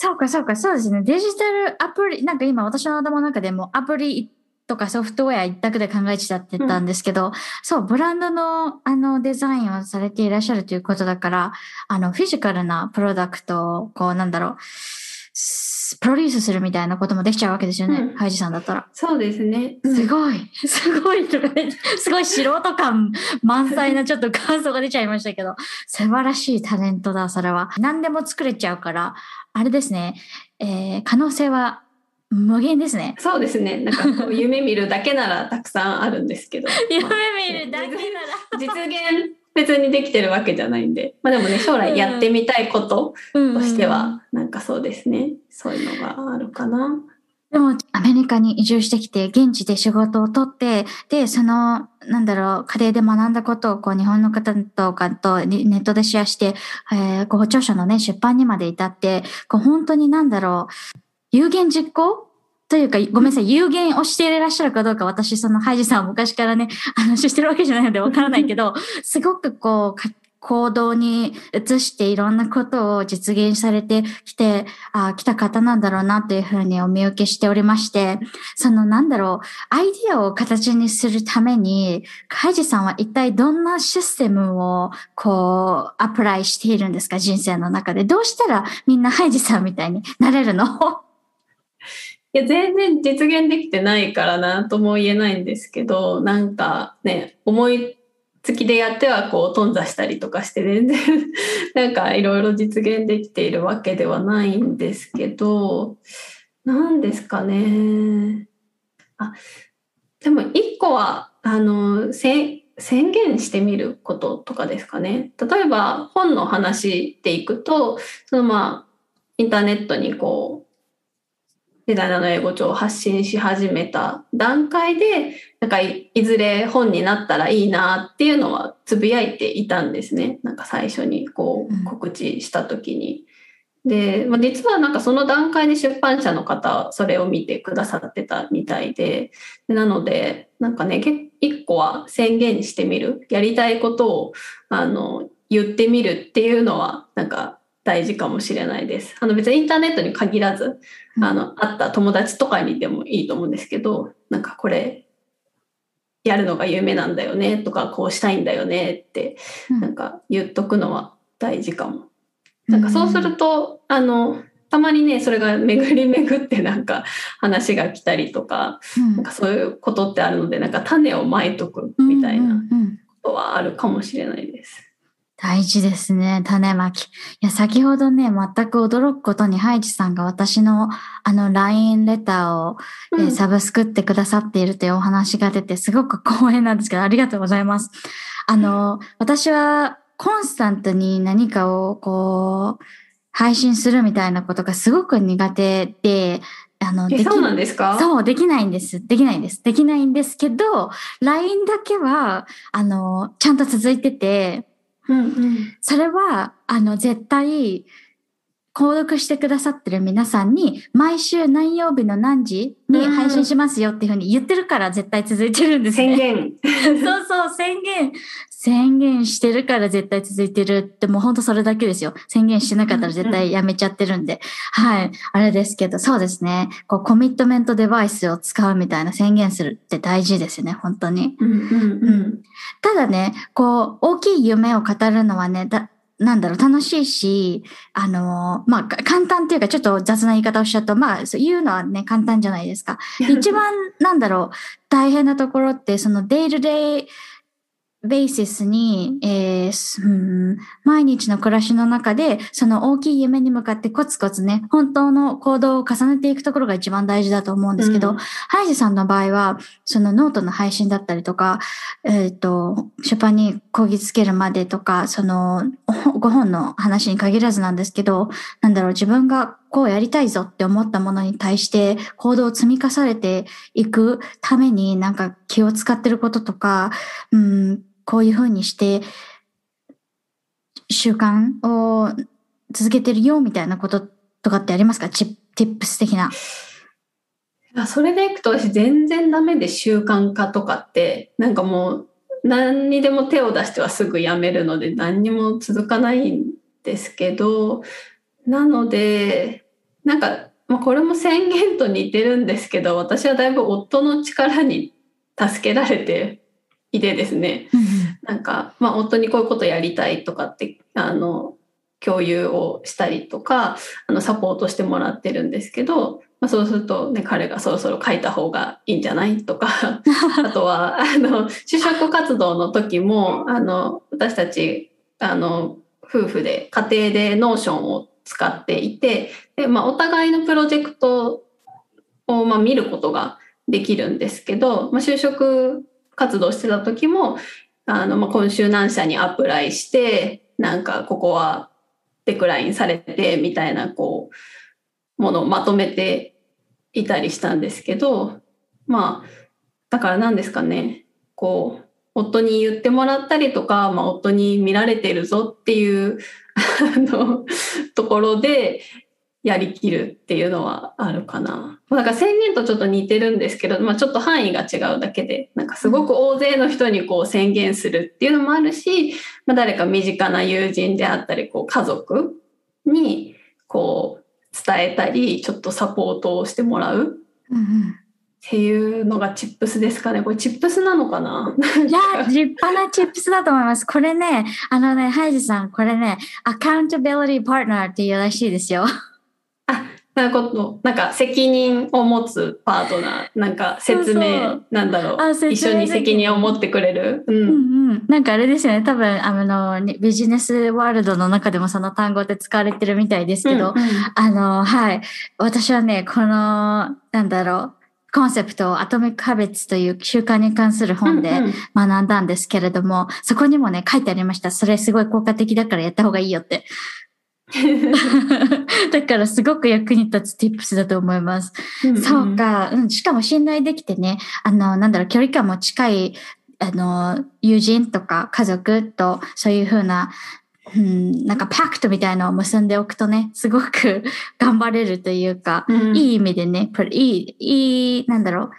A: そうかそうかそうですね。デジタルアプリなんか今私の頭の中でもアプリとかソフトウェア一択で考えちゃってたんですけど、うん、そう、ブランドのあのデザインをされていらっしゃるということだから、あのフィジカルなプロダクトをこうなんだろう、プロデュースするみたいなこともできちゃうわけですよね、うん、ハイジさんだったら。
B: そうですね。
A: すごい、すごいすごい素人感満載なちょっと感想が出ちゃいましたけど、素晴らしいタレントだ、それは。何でも作れちゃうから、あれですね、えー、可能性は無限ですね。
B: そうですね。なんか 夢見るだけならたくさんあるんですけど。
A: 夢見るだけなら。
B: 実現別にできてるわけじゃないんで。まあでもね、将来やってみたいこととしては、なんかそうですね。そういうのがあるかな。
A: でも、アメリカに移住してきて、現地で仕事を取って、で、その、なんだろう、家庭で学んだことを、こう、日本の方とかとネットでシェアして、えー、こう、著書のね、出版にまで至って、こう、本当になんだろう、有言実行というか、ごめんなさい、有言をしていらっしゃるかどうか、私、その、ハイジさんは昔からね、話してるわけじゃないのでわからないけど、すごくこう、行動に移していろんなことを実現されてきて、あ来た方なんだろうなというふうにお見受けしておりまして、そのなんだろう、アイディアを形にするために、ハイジさんは一体どんなシステムをこう、アプライしているんですか人生の中で。どうしたらみんなハイジさんみたいになれるの？
B: いや全然実現できてないからなとも言えないんですけどなんかね思いつきでやってはこう頓挫したりとかして全然 なんかいろいろ実現できているわけではないんですけど何ですかね。あでも一個はあの宣言してみることとかですかね。例えば本の話でいくとそのまあインターネットにこうデザイナーの英語帳を発信し始めた段階で、なんかいずれ本になったらいいなっていうのはつぶやいていたんですね。なんか最初にこう告知した時に。で、まあ、実はなんかその段階で出版社の方それを見てくださってたみたいで、なのでなんかね、一個は宣言してみる。やりたいことをあの言ってみるっていうのはなんか大事かもしれないです。あの別にインターネットに限らず、あの、会った友達とかにでもいいと思うんですけど、なんかこれ、やるのが夢なんだよねとか、こうしたいんだよねって、なんか言っとくのは大事かも。なんかそうすると、あの、たまにね、それが巡り巡ってなんか話が来たりとか、なんかそういうことってあるので、なんか種をまいとくみたいなことはあるかもしれないです。
A: 大事ですね、種まき。いや、先ほどね、全く驚くことに、ハイチさんが私のあの LINE レターを、うん、えー、サブスクってくださっているというお話が出て、すごく光栄なんですけど、ありがとうございます。あの、私はコンスタントに何かをこう、配信するみたいなことがすごく苦手で、
B: あの、でそうなんですか？
A: そう、できないんです。できないんです。できないんですけど、LINE だけは、あの、ちゃんと続いてて、
B: うんうん、
A: それは、あの、絶対、購読してくださってる皆さんに、毎週何曜日の何時に配信しますよっていうふうに言ってるから絶対続いてるんです
B: 宣
A: ね。
B: 言。
A: そうそう、宣言。宣言してるから絶対続いてるって、もうほんとそれだけですよ。宣言してなかったら絶対やめちゃってるんで。はい。あれですけど、そうですね。こう、コミットメントデバイスを使うみたいな宣言するって大事ですね、本当に。
B: うんうんうん。
A: ただね、こう、大きい夢を語るのはね、だなんだろう、楽しいし、あのまあ、か簡単っていうか、ちょっと雑な言い方をしちゃうと、まあ、そう言うのはね、簡単じゃないですか。一番、なんだろう、大変なところって、そのデイルデイベーシスに、えーすうん、毎日の暮らしの中で、その大きい夢に向かってコツコツね、本当の行動を重ねていくところが一番大事だと思うんですけど、
B: うん。
A: ハイジさんの場合は、そのノートの配信だったりとか、えっ、と、出版にこぎつけるまでとか、その、おご本の話に限らずなんですけど、なんだろう、自分がこうやりたいぞって思ったものに対して行動を積み重ねていくためになんか気を使ってることとか、うん、こういうふうにして習慣を続けてるよみたいなこととかってありますか？チッティップス的な。
B: それでいくと私全然ダメで習慣化とかってなんかもう何にでも手を出してはすぐやめるので何にも続かないんですけどなのでなんか、まあ、これも宣言と似てるんですけど私はだいぶ夫の力に助けられていてですね。なんか、まあ、夫にこういうことやりたいとかってあの共有をしたりとかあのサポートしてもらってるんですけど、まあ、そうすると、ね、彼がそろそろ書いた方がいいんじゃないとか あとはあの就職活動の時もあの私たちあの夫婦で家庭で Notionを使っていてで、まあ、お互いのプロジェクトを、ま、見ることができるんですけど、まあ、就職活動してた時もあの、ま、今週何社にアプライしてなんかここはデクラインされてみたいなこうものをまとめていたりしたんですけどまあだから何ですかねこう夫に言ってもらったりとか、まあ、夫に見られてるぞっていうのところでやりきるっていうのはあるかな。だから宣言とちょっと似てるんですけど、まあ、ちょっと範囲が違うだけでなんかすごく大勢の人にこう宣言するっていうのもあるし、まあ、誰か身近な友人であったりこう家族にこう伝えたりちょっとサポートをしてもらう
A: うんうん
B: っていうのがチップスですかね。これチップスなのかな？い
A: や、立派なチップスだと思います。これね、あのね、ハイジさん、これね、accountability partner っていうらしいですよ。
B: なんかことなんか責任を持つパートナー。なんか説明なんだろう。一緒に責任を持ってくれる、う
A: うんんうん。なんかあれですよね、多分、あの、ねビジネスワールドの中でもその単語って使われてるみたいですけど、
B: うんうん。
A: あの、はい。私はね、この、なんだろう、コンセプトをアトミック・ハビッツという習慣に関する本で
B: うんうん
A: 学んだんですけれども、そこにもね、書いてありました。それすごい効果的だからやった方がいいよって。だからすごく役に立つ tips だと思います。そうか、うん。しかも信頼できてね、あの、なんだろう、距離感も近い、あの、友人とか家族とそういうふうな、うん、なんかパクトみたいなのを結んでおくとね、すごく 頑張れるというか、
B: うん。
A: いい意味でね、いい、いい、なんだろう、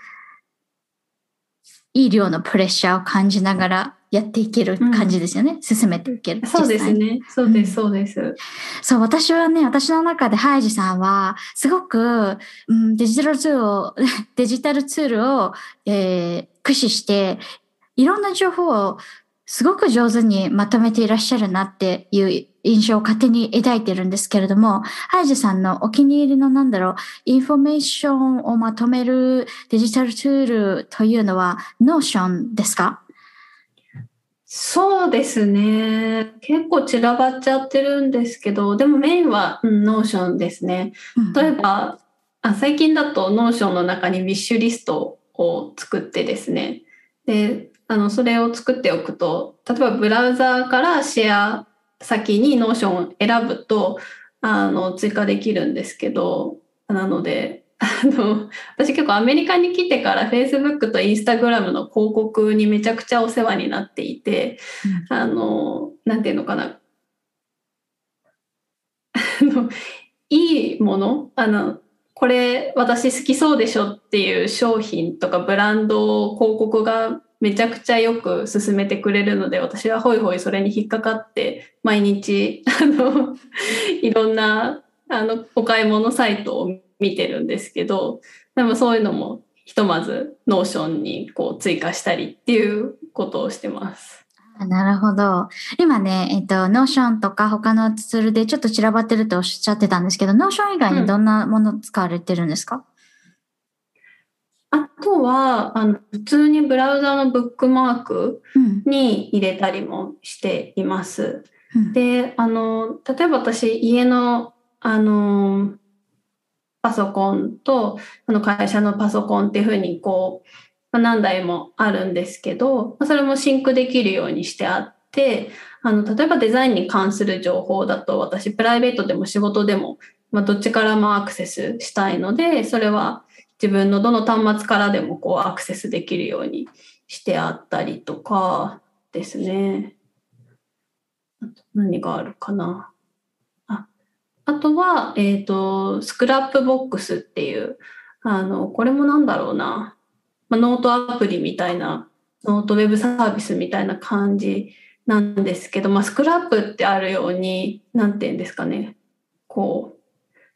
A: いい量のプレッシャーを感じながらやっていける感じですよね。進めていける。
B: そうですね。そうですそうです、
A: そう、私はね、私の中でハイジさんは、すごく、うん、デジタルツールを、デジタルツールを、えー駆使して、いろんな情報をすごく上手にまとめていらっしゃるなっていう印象を勝手に抱いてるんですけれども、ハイジさんのお気に入りのなんだろう、インフォメーションをまとめるデジタルツールというのは、 Notionですか？
B: そうですね。結構散らばっちゃってるんですけどでもメインは、うん、 Notionですね。例えばあ最近だと Notionの中にウィッシュリストを作ってですね。であのそれを作っておくと例えばブラウザーからシェア先に Notionを選ぶとあの追加できるんですけどなので あの私結構アメリカに来てから Facebook と Instagram の広告にめちゃくちゃお世話になっていてあのなんていうのかな。のいいものあのこれ私好きそうでしょっていう商品とかブランド広告がめちゃくちゃよく勧めてくれるので私はホイホイそれに引っかかって毎日あの いろんなあのお買い物サイトを見てるんですけどでもそういうのもひとまず Notionにこう追加したりっていうことをしてます。
A: なるほど。今ね、えっと、 Notion とか他のツールでちょっと散らばってるとおっしゃってたんですけど、 Notion 以外にどんなもの使われてるんですか、
B: うん、あとは、あの、普通にブラウザのブックマークに入れたりもしています。うん、で、あの、例えば私、家の、あの、パソコンと、あの会社のパソコンっていうふうにこう、ま何台もあるんですけど、それも sync できるようにしてあって、あの、例えばデザインに関する情報だと、私、プライベートでも仕事でも、まあ、どっちからもアクセスしたいので、それは自分のどの端末からでもこうアクセスできるようにしてあったりとかですね。何があるかな。ああとは、えっ、ー、と、 Scrapbox っていう、あの、これもなんだろうな。まあ、ノートアプリみたいな、ノートウェブサービスみたいな感じなんですけど、まあ、スクラップってあるように、なんて言うんですかね、こう、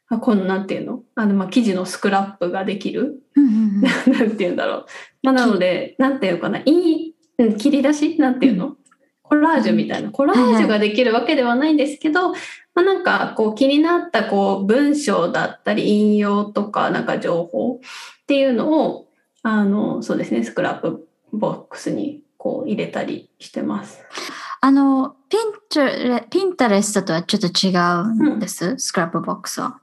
B: あこのなんていうの？あの、まあ、記事のスクラップができる？なんて言うんだろう。まあ、なので、なんていうかな、いい、切り出し？なんていうの、コラージュみたいな。コラージュができるわけではないんですけど、まあ、なんかこう気になったこう文章だったり引用とかなんか情報っていうのをあの、そうですね、 Scrapbox にこう入れたりしてます。
A: あの、ピンタレ Pinterest とはちょっと違うんです、うん、 Scrapbox は。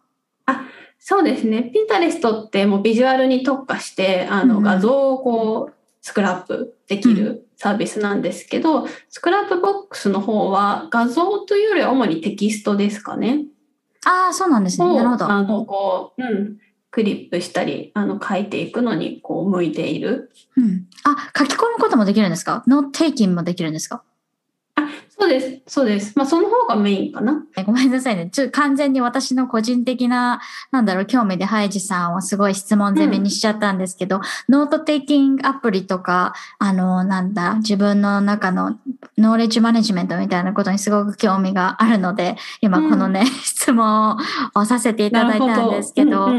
B: あ、そうですね。 Pinterest ってもうビジュアルに特化して、あの、画像をこう、スクラップできるサービスなんですけど、うん、 Scrapbox の方は画像というよりは主にテキストですかね。
A: ああ、そうなんですね。なるほど。
B: あの、こう、うん。クリップしたり、あの、書いていくのに、こう、向いている。
A: うん。あ、書き込むこともできるんですか？ note taking もできるんですか？
B: そうです。そうです。まあ、その方がメインかな。
A: ごめんなさいね。ちょ完全に私の個人的な、なんだろう、興味でハイジさんをすごい質問攻めにしちゃったんですけど、うん、 note taking アプリとか、あの、なんだ、自分の中のノーレッジマネジメントみたいなことにすごく興味があるので、今このね、うん、質問をさせていただいたんですけど、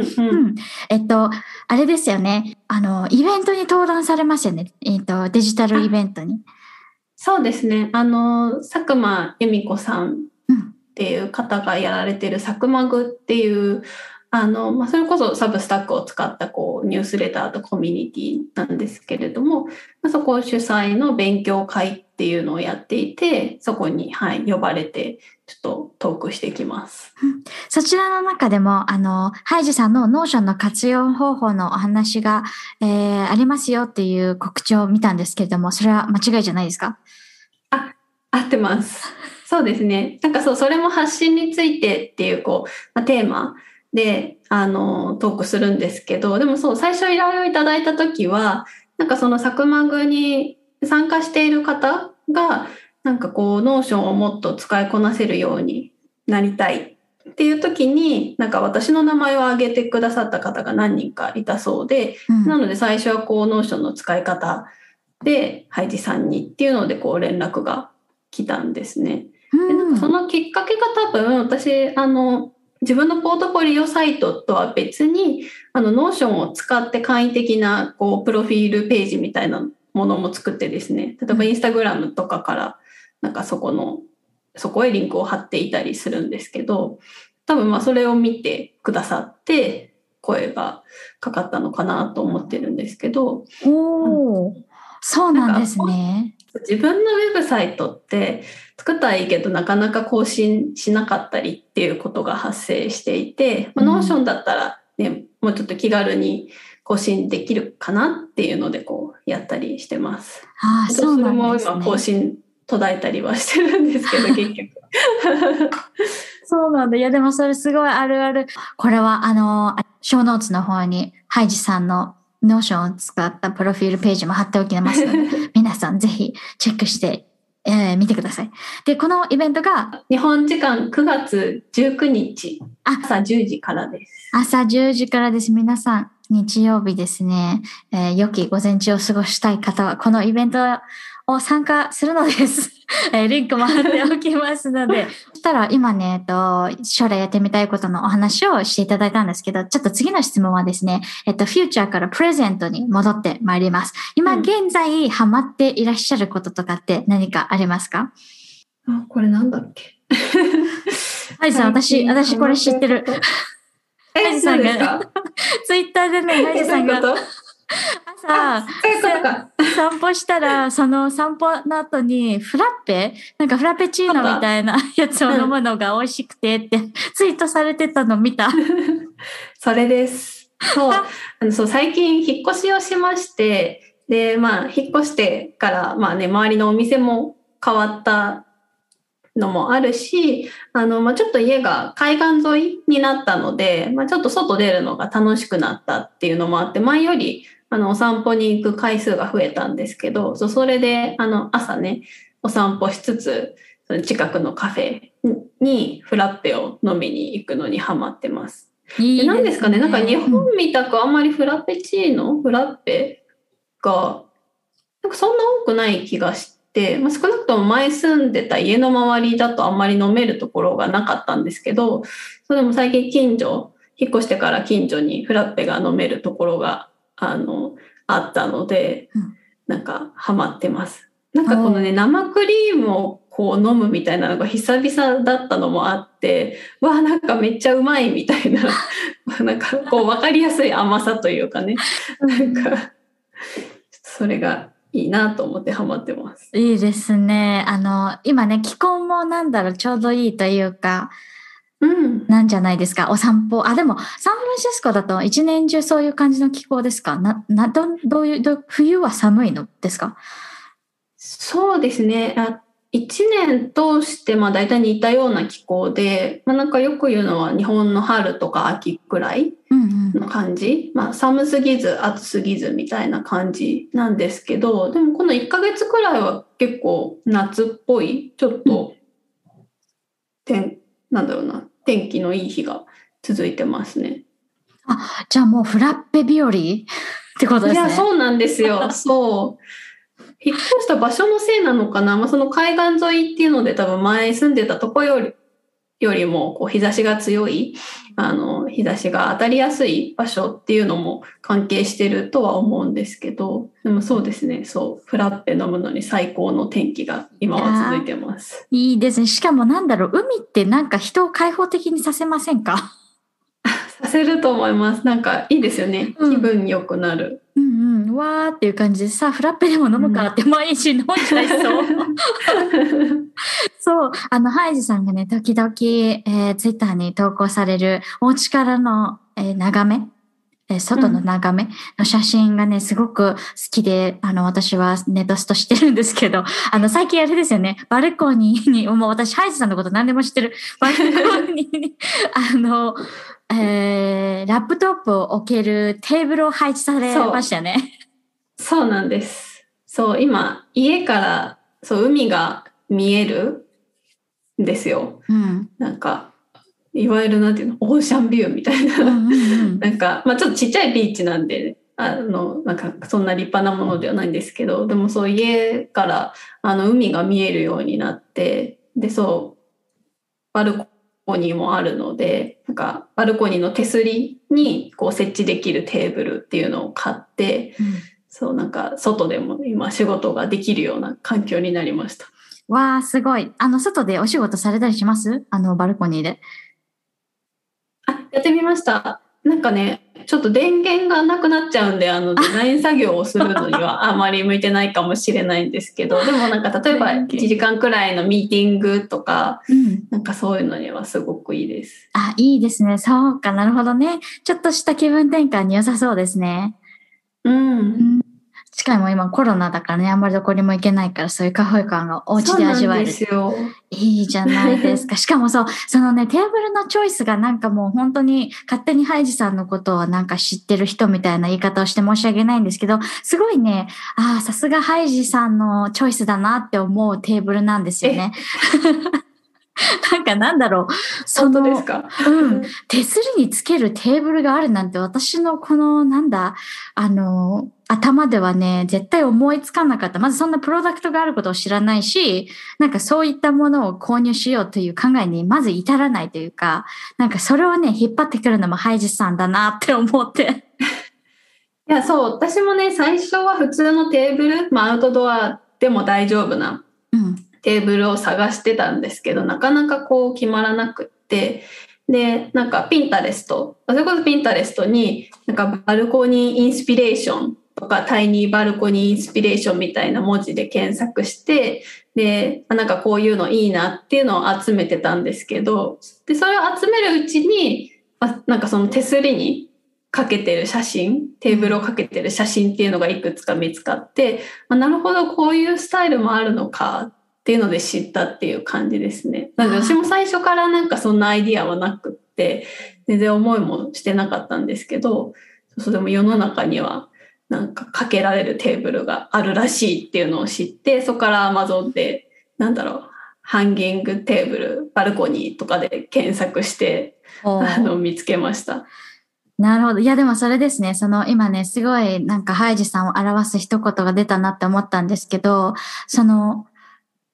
A: えっと、あれですよね。あの、イベントに登壇されますよね。えっと、デジタルイベントに。
B: そうですね。あの、佐久間由美子さんっていう方がやられてる佐久間グっていう、あの、まあ、それこそサブスタックを使ったこうニュースレターとコミュニティなんですけれども、まあ、そこ主催の勉強会っていうのをやっていて、そこに、はい、呼ばれて、ちょっとトークしてきます。
A: そちらの中でも、あの、ハイジさんの Notion の活用方法のお話が、えー、ありますよっていう告知を見たんですけれども、それは間違いじゃないですか？
B: あ、合ってます。そうですね。なんかそう、それも発信についてっていう、こう、まあ、テーマで、あの、トークするんですけど、でもそう、最初依頼をいただいた時は、なんかその佐久間具に参加している方が、なんかこう、 Notion をもっと使いこなせるようになりたいっていう時に、なんか私の名前を挙げてくださった方が何人かいたそうで、うん、なので最初はこう、 Notion の使い方で、ハイジさんにっていうので、こう連絡が来たんですね。でなんかそのきっかけが多分、私、あの、自分のポートフォリオサイトとは別に、あの、 Notion を使って簡易的な、こう、プロフィールページみたいなものも作ってですね、例えばインスタグラムとかから、なんかそこの、そこへリンクを貼っていたりするんですけど、多分まあそれを見てくださって、声がかかったのかなと思ってるんですけど、
A: おそうなんですね。
B: 自分のウェブサイトって作ったらいいけどなかなか更新しなかったりっていうことが発生していて、まあ、 Notion だったらね、もうちょっと気軽に更新できるかなっていうのでこうやったりしてます。
A: ああ、そうなんですね。
B: それも今更新途絶えたりはしてるんですけど、結局。
A: そうなんだ。いや、でもそれすごいあるある。これは、あの、 show notes の方に、ハイジさんの Notion を使ったプロフィールページも貼っておきますので、皆さんぜひチェックしてえー見てください。で、このイベントが
B: 日本時間9月19日
A: あ
B: 朝10時からです。
A: 朝10時からです。皆さん、日曜日ですね、えー良き午前中を過ごしたい方は、このイベントを参加するのです。えーリンクも貼っておきますので。そしたら今ね、えっと、将来やってみたいことのお話をしていただいたんですけど、ちょっと次の質問はですね、えっと、フューチャーからプレゼントに戻ってまいります。今
B: うん
A: 現在ハマっていらっしゃることとかって何かありますか？
B: あ、これなんだっけ？
A: はいさん、私、私これ知ってる。。
B: え、
A: ハイジさんが ツイッターでね、ハイジさんが朝。散歩したら、その散歩の後に、フラッペ？なんかフラペチーノみたいなやつを飲むのが美味しくてって、ツイートされてたの見た。
B: それです。そう。あのそう最近引っ越しをしまして、で、まあ、引っ越してから、まあね、周りのお店も変わったのもあるし、あの、まあ、ちょっと家が海岸沿いになったので、まあ、ちょっと外出るのが楽しくなったっていうのもあって、前より、あの、お散歩に行く回数が増えたんですけど、そうそれで、あの、朝ね、お散歩しつつ、その近くのカフェにフラッペを飲みに行くのにハマってます。
A: い
B: でなんですかねなんか日
A: うん
B: 本みたくあんまりフラペチーノ？フラッペがなんかそんな多くない気がして、まあ、少なくとも前住んでた家の周りだとあんまり飲めるところがなかったんですけどそれでも最近近所引っ越してから近所にフラッペが飲めるところがあのあったので、
A: うん。
B: なんかハマってます。なんかこのね生クリームをこう飲むみたいなのが久々だったのもあってわあなんかめっちゃうまいみたいな なんかこう分かりやすい甘さというかね。なんかそれがいいなと思ってハマってます。
A: いいですね。あの、今ね、気候もなんだろう、ちょうどいいというか、
B: うん、
A: なんじゃないですか。お散歩。あ、でも、サンフランシスコだと一年中そういう感じの気候ですか？な、な、ど、どういう、ど冬は寒いのですか？
B: そうですねあ1年通してまあ大体似たような気候で、まあ、なんかよく言うのは日本の春とか秋くらい
A: うんうん。
B: の感じ、まあ、寒すぎず暑すぎずみたいな感じなんですけどでもこの1ヶ月くらいは結構夏っぽいちょっと天なんだろうな天気のいい日が続いてますね。
A: じゃあもうフラッペ日和ってことですね。
B: いやそうなんですよそう引っ越した場所のせいなのかな、まあ、その海岸沿いっていうので多分前住んでたとこよりよりもこう日差しが強いあの日差しが当たりやすい場所っていうのも関係してるとは思うんですけどでもそうですねそうフラッペ飲むのに最高の天気が今は続いてます。
A: いいですね。しかもなんだろう、海ってなんか人を開放的にさせませんか？
B: させると思いますなんかいいですよね
A: うん
B: 気分良くなる。
A: うんうん。わーっていう感じでさあ、フラッペでも飲むかって毎日飲んじゃいそう。そう。あの、ハイジさんがね、時々、えー、ツイッターに投稿されるお家からの、えー眺め、えー外の眺めの写真がね、すごく好きで、あの、私はネトストしてるんですけど、あの、最近あれですよね、バルコニーに、もう私、ハイジさんのこと何でも知ってる、バルコニーに、あの、えー、ラップトップを置けるテーブルを配置されましたよね。
B: そうなんです。そう、今、家から、そう、海が見えるんですよ。
A: うん。
B: なんか、いわゆるなんていうの、オーシャンビューみたいな。
A: うんうんうん。
B: なんか、まあちょっとちっちゃいビーチなんで、あの、なんか、そんな立派なものではないんですけど、でもそう、家から、あの、海が見えるようになって、で、そう、バルコニーもあるので、なんか、バルコニーの手すりに、こう、設置できるテーブルっていうのを買って、そうなんか外でも今仕事ができるような環境になりました。
A: わあ、すごい。あの、外でお仕事されたりします？あの、バルコニーで。
B: あ、やってみました。なんかね、ちょっと電源がなくなっちゃうんで、あのデザイン作業をするのには あまり向いてないかもしれないんですけど、でもなんか例えば1
A: 電源
B: 時間くらいのミーティングとか、
A: うん。
B: なんかそういうのにはすごくいいです。
A: あ、いいですね。そうかなるほどね。ちょっとした気分転換に良さそうですね。
B: うん。
A: ししかも今コロナだからね、あんまりどこにも行けないから、そういうカフェ感がお家で味わえる。
B: ですよ。
A: いいじゃないですか。しかもそう、そのね、テーブルのチョイスがなんかもう本当に勝手にハイジさんのことをなんか知ってる人みたいな言い方をして申し訳ないんですけど、すごいね、ああ、さすがハイジさんのチョイスだなって思うテーブルなんですよね。なんかなんだろう。
B: そのですか、
A: うん。手すりにつけるテーブルがあるなんて私のこのなんだ、あの、頭ではね、絶対思いつかなかった。まずそんなプロダクトがあることを知らないし、なんかそういったものを購入しようという考えにまず至らないというか、なんかそれをね、引っ張ってくるのもハイジさんだなって思って。
B: いや、そう、私もね、最初は普通のテーブル、まあアウトドアでも大丈夫なテーブルを探してたんですけど、なかなかこう決まらなくって、で、なんかピンタレスト、それこそピンタレストに、なんかバルコニーインスピレーションとかタイニーバルコニーインスピレーションみたいな文字で検索して、で、なんかこういうのいいなっていうのを集めてたんですけど、で、それを集めるうちに、あなんかその手すりにかけてる写真、テーブルをかけてる写真っていうのがいくつか見つかって、あなるほどこういうスタイルもあるのかっていうので知ったっていう感じですね。なので私も最初からなんかそんなアイディアはなくって、全然思いもしてなかったんですけど、それも世の中にはなんかかけられるテーブルがあるらしいっていうのを知って、そこからアマゾンで、なんだろう、ハンギングテーブル、バルコニーとかで検索して、あの、見つけました。
A: なるほど。いや、でもそれですね。その今ね、すごいなんかハイジさんを表す一言が出たなって思ったんですけど、その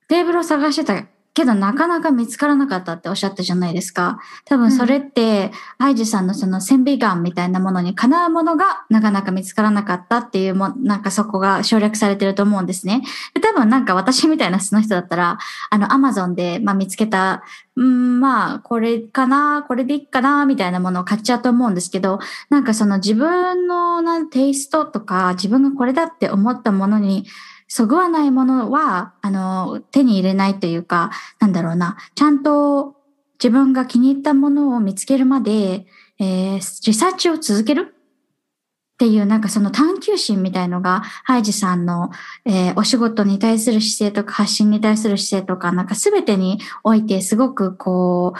A: テーブルを探してたけどなかなか見つからなかったっておっしゃったじゃないですか。多分それって、うん、アイジさんのその線美眼みたいなものにかなうものがなかなか見つからなかったっていうも、なんかそこが省略されてると思うんですね。で多分なんか私みたいな素の人だったら、あのアマゾンで、まあ、見つけた、うん、まあ、これかな、これでいいかな、みたいなものを買っちゃうと思うんですけど、なんかその自分のなテイストとか、自分がこれだって思ったものに、そぐわないものは、あの、手に入れないというか、なんだろうな、ちゃんと自分が気に入ったものを見つけるまで、えー、リサーチを続ける？っていう、なんかその探求心みたいのが、ハイジさんの、えー、お仕事に対する姿勢とか発信に対する姿勢とか、なんか全てにおいてすごくこう、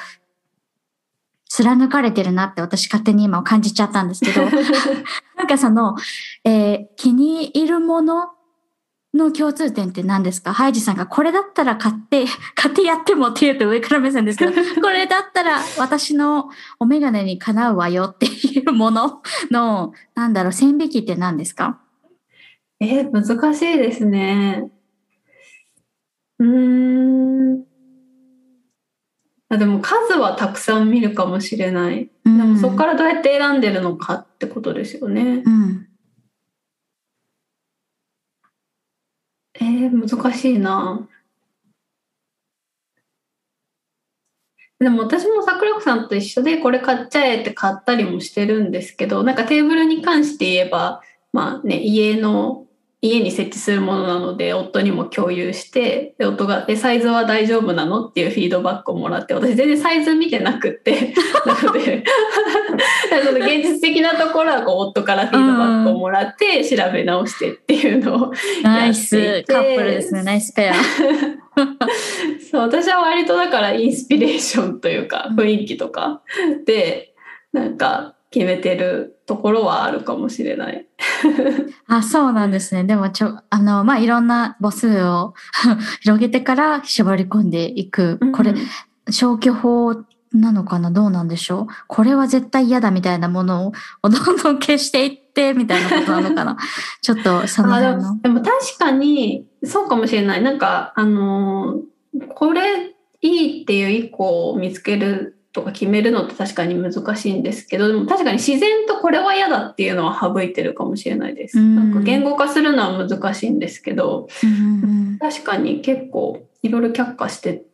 A: 貫かれてるなって私勝手に今感じちゃったんですけど、なんかその、えー、気に入るものの共通点って何ですか？ハイジさんがこれだったら買って、買ってやってもって言うと上から目線ですけど、これだったら私のお眼鏡にかなうわよっていうもの の、なんだろう、線引きって何ですか？
B: えー、難しいですね。うーん。あでも数はたくさん見るかもしれない。でもそこからどうやって選んでるのかってことですよね。
A: うん
B: えー、難しいな。でも私も桜子さんと一緒でこれ買っちゃえって買ったりもしてるんですけど、なんかテーブルに関して言えば、まあね、家の家に設置するものなので夫にも共有してで夫が「えサイズは大丈夫なの?」っていうフィードバックをもらって私全然サイズ見てなくって なので その現実的なところはこう夫からフィードバックをもらって調べ直してっていうのを
A: ナイス。カップルですね。ナイスペア。
B: そう私は割とだからインスピレーションというか雰囲気とかでなんか決めてるところはあるかもしれない。
A: あ、そうなんですね。でもちょ、あの、まあ、いろんな母数を 広げてから絞り込んでいく。これ、消去法なのかな？どうなんでしょう？これは絶対嫌だみたいなものを どんどん消していってみたいなことなのかな？ちょっとその辺
B: の。でも確かにそうかもしれない。なんか、あのこれいいっていう一個を見つけるとか決めるのって確かに難しいんですけどでも確かに自然とこれは嫌だっていうのは省いてるかもしれないです。なんか言語化するのは難しいんですけど、確かに結構いろいろ却下して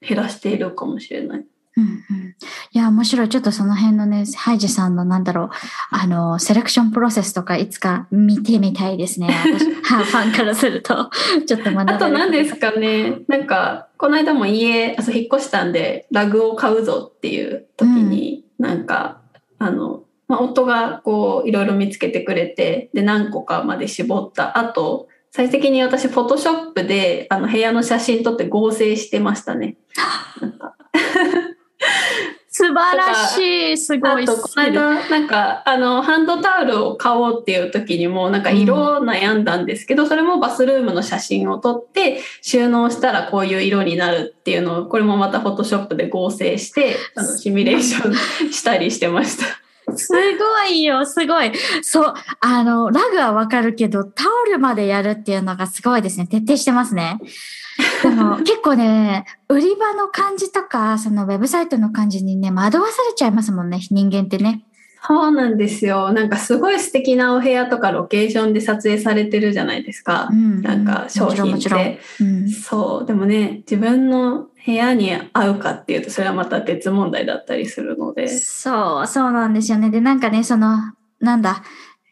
B: 減らしているかもしれない。
A: うんうん、いや、面白い。ちょっとその辺のね、ハイジさんのなんだろう、あの、セレクションプロセスとかいつか見てみたいですね。私、ファンからすると、ちょっと学
B: あと何ですかね、なんか、この間も家、あそう引っ越したんで、ラグを買うぞっていう時に、うん、なんか、あの、まあ、夫がこういろいろ見つけてくれてで何個かまで絞った。後最終的に私フォトショップであの部屋の写真撮って合成してましたね。なんか
A: 素晴らしい、すごい。
B: あと、この間、なんか、あの、ハンドタオルを買おうっていう時にも、なんか色を悩んだんですけど、うん、それもバスルームの写真を撮って、収納したらこういう色になるっていうのを、これもまたフォトショップで合成して、あの、シミュレーションしたりしてました。
A: すごいよ、すごい。そう、あの、ラグはわかるけど、タオルまでやるっていうのがすごいですね。徹底してますね。結構ね、売り場の感じとか、そのウェブサイトの感じにね、惑わされちゃいますもんね、人間ってね。
B: そうなんですよ。なんかすごい素敵なお部屋とかロケーションで撮影されてるじゃないですか。うん、なんか商品って。うん、そう。でもね、自分の部屋に合うかっていうと、それはまた別問題だったりするので。
A: そう、そうなんですよね。で、なんかね、その、なんだ、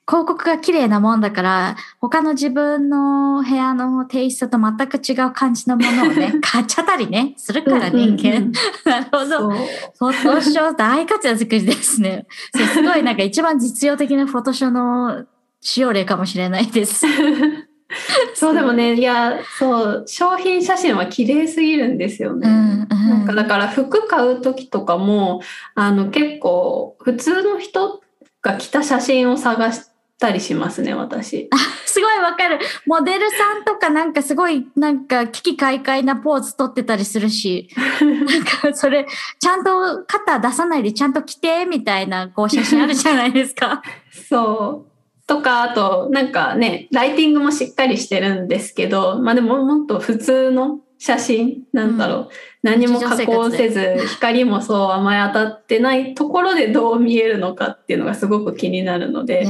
A: 広告が綺麗なもんだから、他の自分の部屋のテイストと全く違う感じのものをね、買っちゃったりね、するから人間。なるほど。フォトショー大活躍ですね。すごいなんか一番実用的なフォトショーの使用例かもしれないです。
B: そうでもね、いや、そう、商品写真は綺麗すぎるんですよね。うんうん、なんかだから服買う時とかも、あの結構普通の人が着た写真を探したりしますね、私。
A: すごいわかる。モデルさんとかなんかすごいなんか危機快快なポーズ撮ってたりするし、なんかそれちゃんと肩出さないでちゃんと着てみたいなこう写真あるじゃないですか。
B: そう。とか、あとなんかね、ライティングもしっかりしてるんですけど、まあでももっと普通の写真なんだろう、うん、何も加工せず光もそうあまり当たってないところでどう見えるのかっていうのがすごく気になるので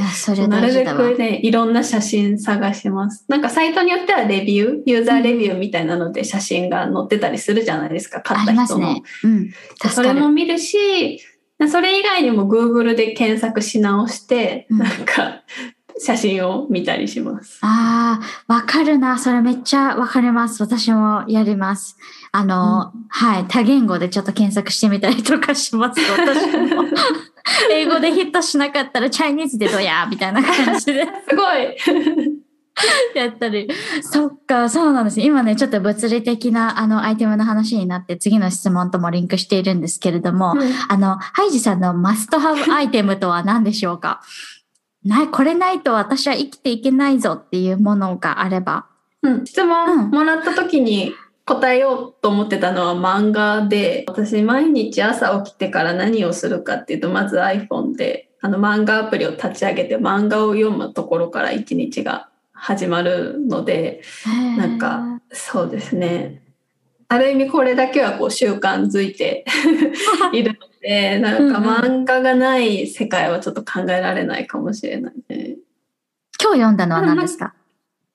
B: なるべくねいろんな写真探します。なんかサイトによってはレビューユーザーレビューみたいなので写真が載ってたりするじゃないですか買った人の、ね。うん、それも見るしそれ以外にも Google で検索し直して、なんか写真を見たりします。
A: ああ、わかるな。それめっちゃわかります。私もやります。あの、うん、はい。多言語でちょっと検索してみたりとかします。私も。英語でヒットしなかったらチャイニーズでどやみたいな感じで。
B: すごい。
A: やったり。そっか、そうなんです。今ね、ちょっと物理的なあのアイテムの話になって次の質問ともリンクしているんですけれども、うん、あの、ハイジさんのマストハブアイテムとは何でしょうか？ない、これないと私は生きていけないぞっていうものがあれば。
B: うん、質問もらった時に答えようと思ってたのは漫画で、私毎日朝起きてから何をするかっていうと、まず iPhone であの漫画アプリを立ち上げて漫画を読むところから一日が始まるので、なんかそうですね。ある意味これだけはこう習慣づいて いるので、なんか漫画がない世界はちょっと考えられないかもしれないね。
A: 今日読んだのは何ですか？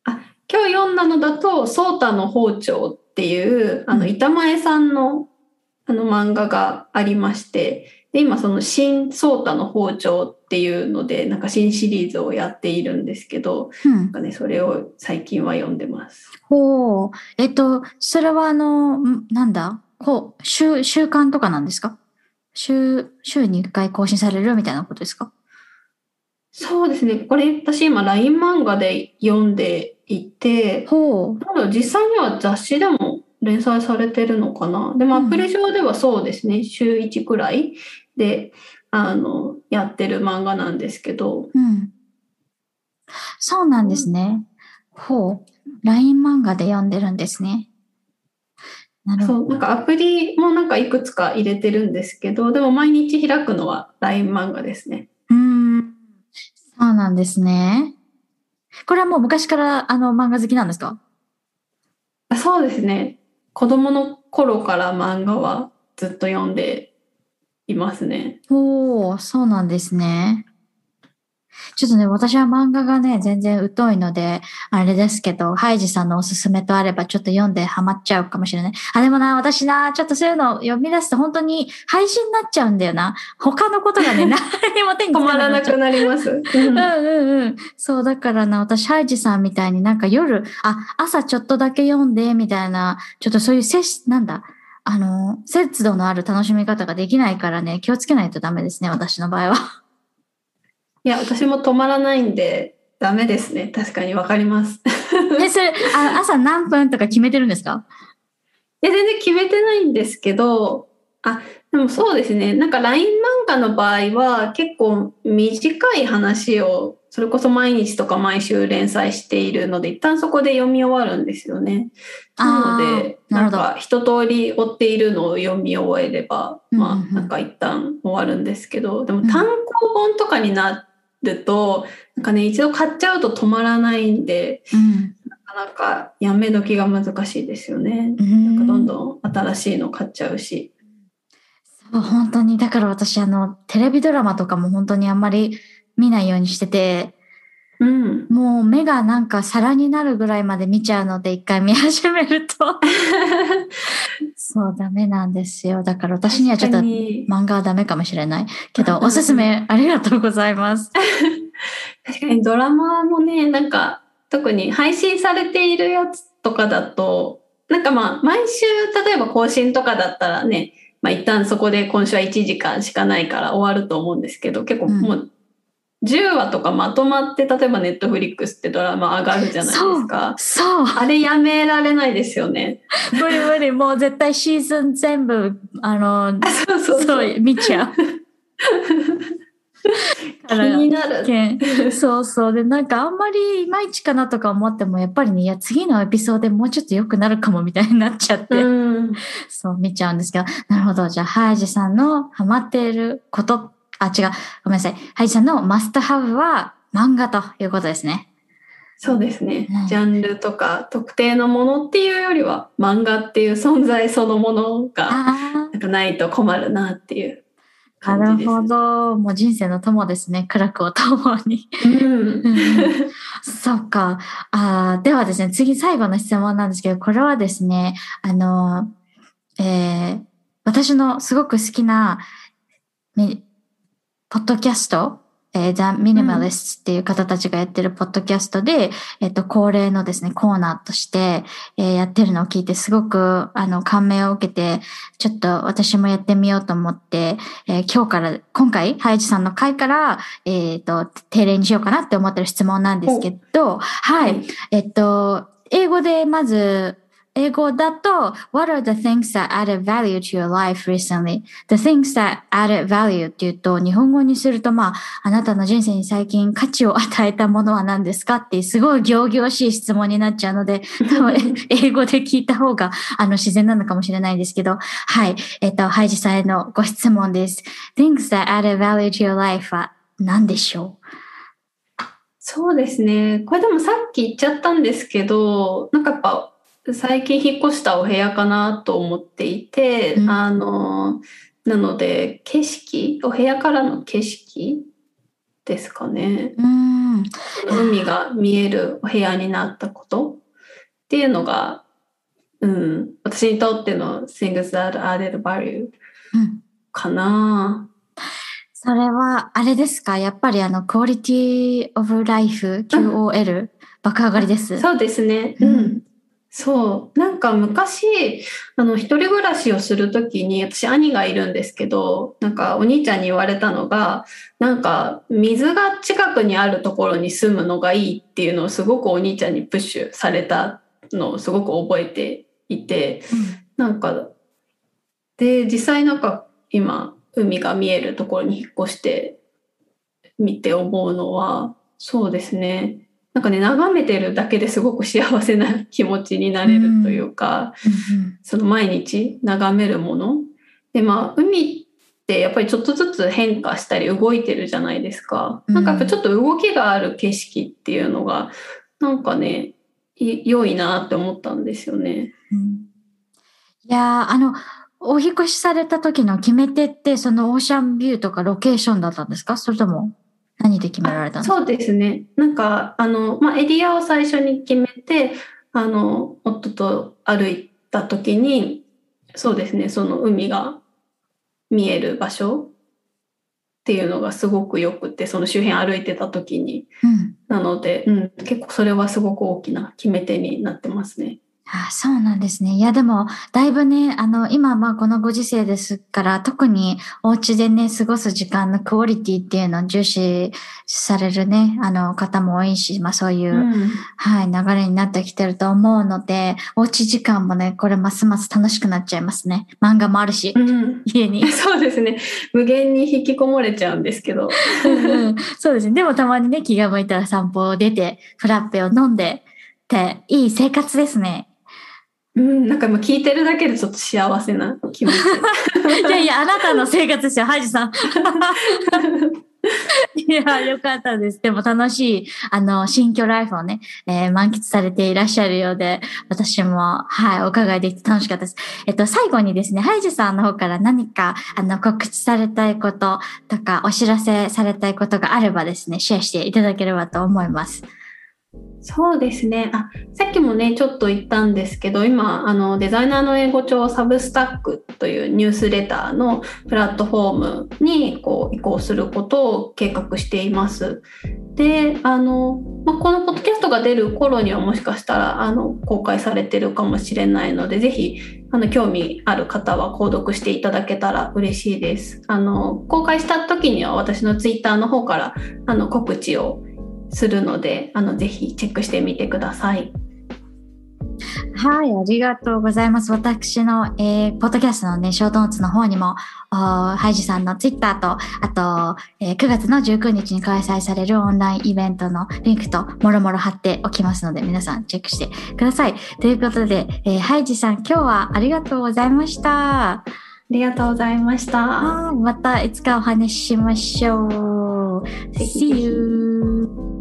B: あ今日読んだのだと、ソータの包丁っていう、あの、板前さんのあの漫画がありまして、で今その新ソータの包丁っていうので、なんか新シリーズをやっているんですけど、うん、なんかね、それを最近は読んでます。
A: ほう。えっと、それはあの、なんだ？こう、週、習慣とかなんですか？週、週に1回更新されるみたいなことですか？
B: そうですね。これ私今 LINE 漫画で読んでいて、ほう。実際には雑誌でも連載されてるのかな。でもアプリ上ではそうですね。うん、週1くらいで、あの、やってる漫画なんですけど。うん。
A: そうなんですね。ほう。LINE 漫画で読んでるんですね。
B: そう、なんかアプリもなんかいくつか入れてるんですけど、でも毎日開くのは LINE 漫画ですね。
A: うん。そうなんですね。これはもう昔からあの漫画好きなんですか？
B: あそうですね。子供の頃から漫画はずっと読んでいますね。
A: おお、そうなんですね。ちょっとね、私は漫画がね、全然疎いので、あれですけど、ハイジさんのおすすめとあれば、ちょっと読んでハマっちゃうかもしれない。あ、でもな、私な、ちょっとそういうの読み出すと本当に配信になっちゃうんだよな。他のことがね、何にも手に
B: 止まらなくなります。うん、うん
A: うんうん。そう、だからな、私、ハイジさんみたいになんか夜、あ、朝ちょっとだけ読んで、みたいな、ちょっとそういう接し、なんだ、あの、節度のある楽しみ方ができないからね、気をつけないとダメですね、私の場合は。
B: いや、私も止まらないんで、ダメですね。確かにわかります。
A: え、それ、あ朝何分とか決めてるんですか？
B: いや、全然決めてないんですけど、あ、でもそうですね。なんか LINE 漫画の場合は結構短い話をそれこそ毎日とか毎週連載しているので、一旦そこで読み終わるんですよね。なので、なんか一通り追っているのを読み終えれば、まあなんか一旦終わるんですけど、でも単行本とかになると、なんかね、一度買っちゃうと止まらないんで、うん、なかなかやめ時が難しいですよね。なんかどんどん新しいの買っちゃうし。
A: 本当に、だから私、あの、テレビドラマとかも本当にあんまり見ないようにしてて、うん、もう目がなんか皿になるぐらいまで見ちゃうので、一回見始めると そうダメなんですよ。だから私にはちょっと漫画はダメかもしれない。けど、おすすめありがとうございます。
B: 確かにドラマもね、なんか特に配信されているやつとかだと、なんかまあ毎週例えば更新とかだったらね、まあ一旦そこで今週は1時間しかないから終わると思うんですけど、結構もう10話とかまとまって例えばネットフリックスってドラマ上がるじゃないですか。
A: そう
B: あれやめられないですよね。
A: 無理無理。もう絶対シーズン全部、あの、
B: そうそうそう
A: 見ちゃう。
B: 気になる。
A: そうそう。で、なんかあんまりいまいちかなとか思っても、やっぱりね、いや、次のエピソードでもうちょっと良くなるかもみたいになっちゃって、うん、そう見ちゃうんですけど、なるほど。じゃあ、ハイジさんのハマっていることあ、違う。ごめんなさい。ハイジさんのマストハブは漫画ということですね。
B: そうですね、うん、ジャンルとか特定のものっていうよりは漫画っていう存在そのものがなんかないと困るなっていう感じです。
A: なるほど。もう人生の友ですね。苦楽を共に。うん、そっか。あではですね、次最後の質問なんですけど、これはですね、あの、えー、私のすごく好きなポッドキャスト、えー、The Minimalists っていう方たちがやってるポッドキャストで、うん、えっと、恒例のですね、コーナーとして、えー、やってるのを聞いて、すごく、あの、感銘を受けて、ちょっと私もやってみようと思って、えー、今日から、今回、ハイジさんの回から、えっ、と、定例にしようかなって思ってる質問なんですけど、はい、えっと、英語でまず、英語だと、What are the things that added value to your life recently? The things that added value っていうと、日本語にすると、まあ、あなたの人生に最近価値を与えたものは何ですかっていう、すごい行々しい質問になっちゃうので、多分英語で聞いた方が、あの、自然なのかもしれないんですけど、はい。えっと、ハイジさんへのご質問です。Things that added value to your life は何でしょう？
B: そうですね。これでもさっき言っちゃったんですけど、なんかやっぱ最近引っ越したお部屋かなと思っていて、うん、あの、なので、景色、お部屋からの景色ですかね。うん、海が見えるお部屋になったことっていうのが、うん、私にとっての things that added value かな。
A: それは、あれですか？やっぱりあの、クオリティオブライフ QOL、爆上がりです。
B: そうですね。うん。そう。なんか昔、あの、一人暮らしをするときに、私兄がいるんですけど、なんかお兄ちゃんに言われたのが、なんか水が近くにあるところに住むのがいいっていうのをすごくお兄ちゃんにプッシュされたのをすごく覚えていて、うん、なんか、で、実際なんか今、海が見えるところに引っ越してみて思うのは、そうですね。なんかね、眺めてるだけですごく幸せな気持ちになれるというか、うん、その毎日眺めるもの。で、まあ、海ってやっぱりちょっとずつ変化したり動いてるじゃないですか。なんかやっぱちょっと動きがある景色っていうのが、なんかね、良いなって思ったんですよね。うん、
A: いやあの、お引越しされた時の決め手って、そのオーシャンビューとかロケーションだったんですか？それとも？何で決められたの
B: そうですね。なんか、あの、まあ、エリアを最初に決めて、あの、夫と歩いた時に、そうですね、その海が見える場所っていうのがすごくよくて、その周辺歩いてた時に。うん、なので、うん、結構それはすごく大きな決め手になってますね。
A: あそうなんですね。いや、でも、だいぶね、あの、今、まあ、このご時世ですから、特にお家でね、過ごす時間のクオリティっていうのを重視されるね、あの、方も多いし、まあ、そういう、うん、はい、流れになってきてると思うので、おうち時間もね、これますます楽しくなっちゃいますね。漫画もあるし、うん、家に。
B: そうですね。無限に引きこもれちゃうんですけど。
A: うん、そうですね。でもたまにね、気が向いたら散歩を出て、フラッペを飲んで、っていい生活ですね。
B: うん、なんかもう聞いてるだけでちょっと幸せな気持ち。
A: いやいや、あなたの生活ですよ、ハイジさん。いや、よかったです。でも楽しい、あの、新居ライフをね、えー、満喫されていらっしゃるようで、私も、はい、お伺いできて楽しかったです。えっと、最後にですね、ハイジさんの方から何か、あの、告知されたいこととか、お知らせされたいことがあればですね、シェアしていただければと思います。
B: そうですね。あ、さっきもね、ちょっと言ったんですけど、今、あの、デザイナーの英語帳サブスタックというニュースレターのプラットフォームにこう移行することを計画しています。で、あの、まあ、このポッドキャストが出る頃にはもしかしたら、あの、公開されてるかもしれないので、ぜひ、あの、興味ある方は購読していただけたら嬉しいです。あの、公開した時には私のツイッターの方から、あの、告知をするので、あのぜひチェックしてみてください。
A: はい、ありがとうございます。私の、えー、ポッドキャストのね、ショートノーツの方にも、ハイジさんのツイッターと、あと、えー、9月の19日に開催されるオンラインイベントのリンクと、もろもろ貼っておきますので、皆さんチェックしてください。ということで、えー、ハイジさん、今日はありがとうございました。あ
B: りがとうございました。
A: またいつかお話ししましょう。See you!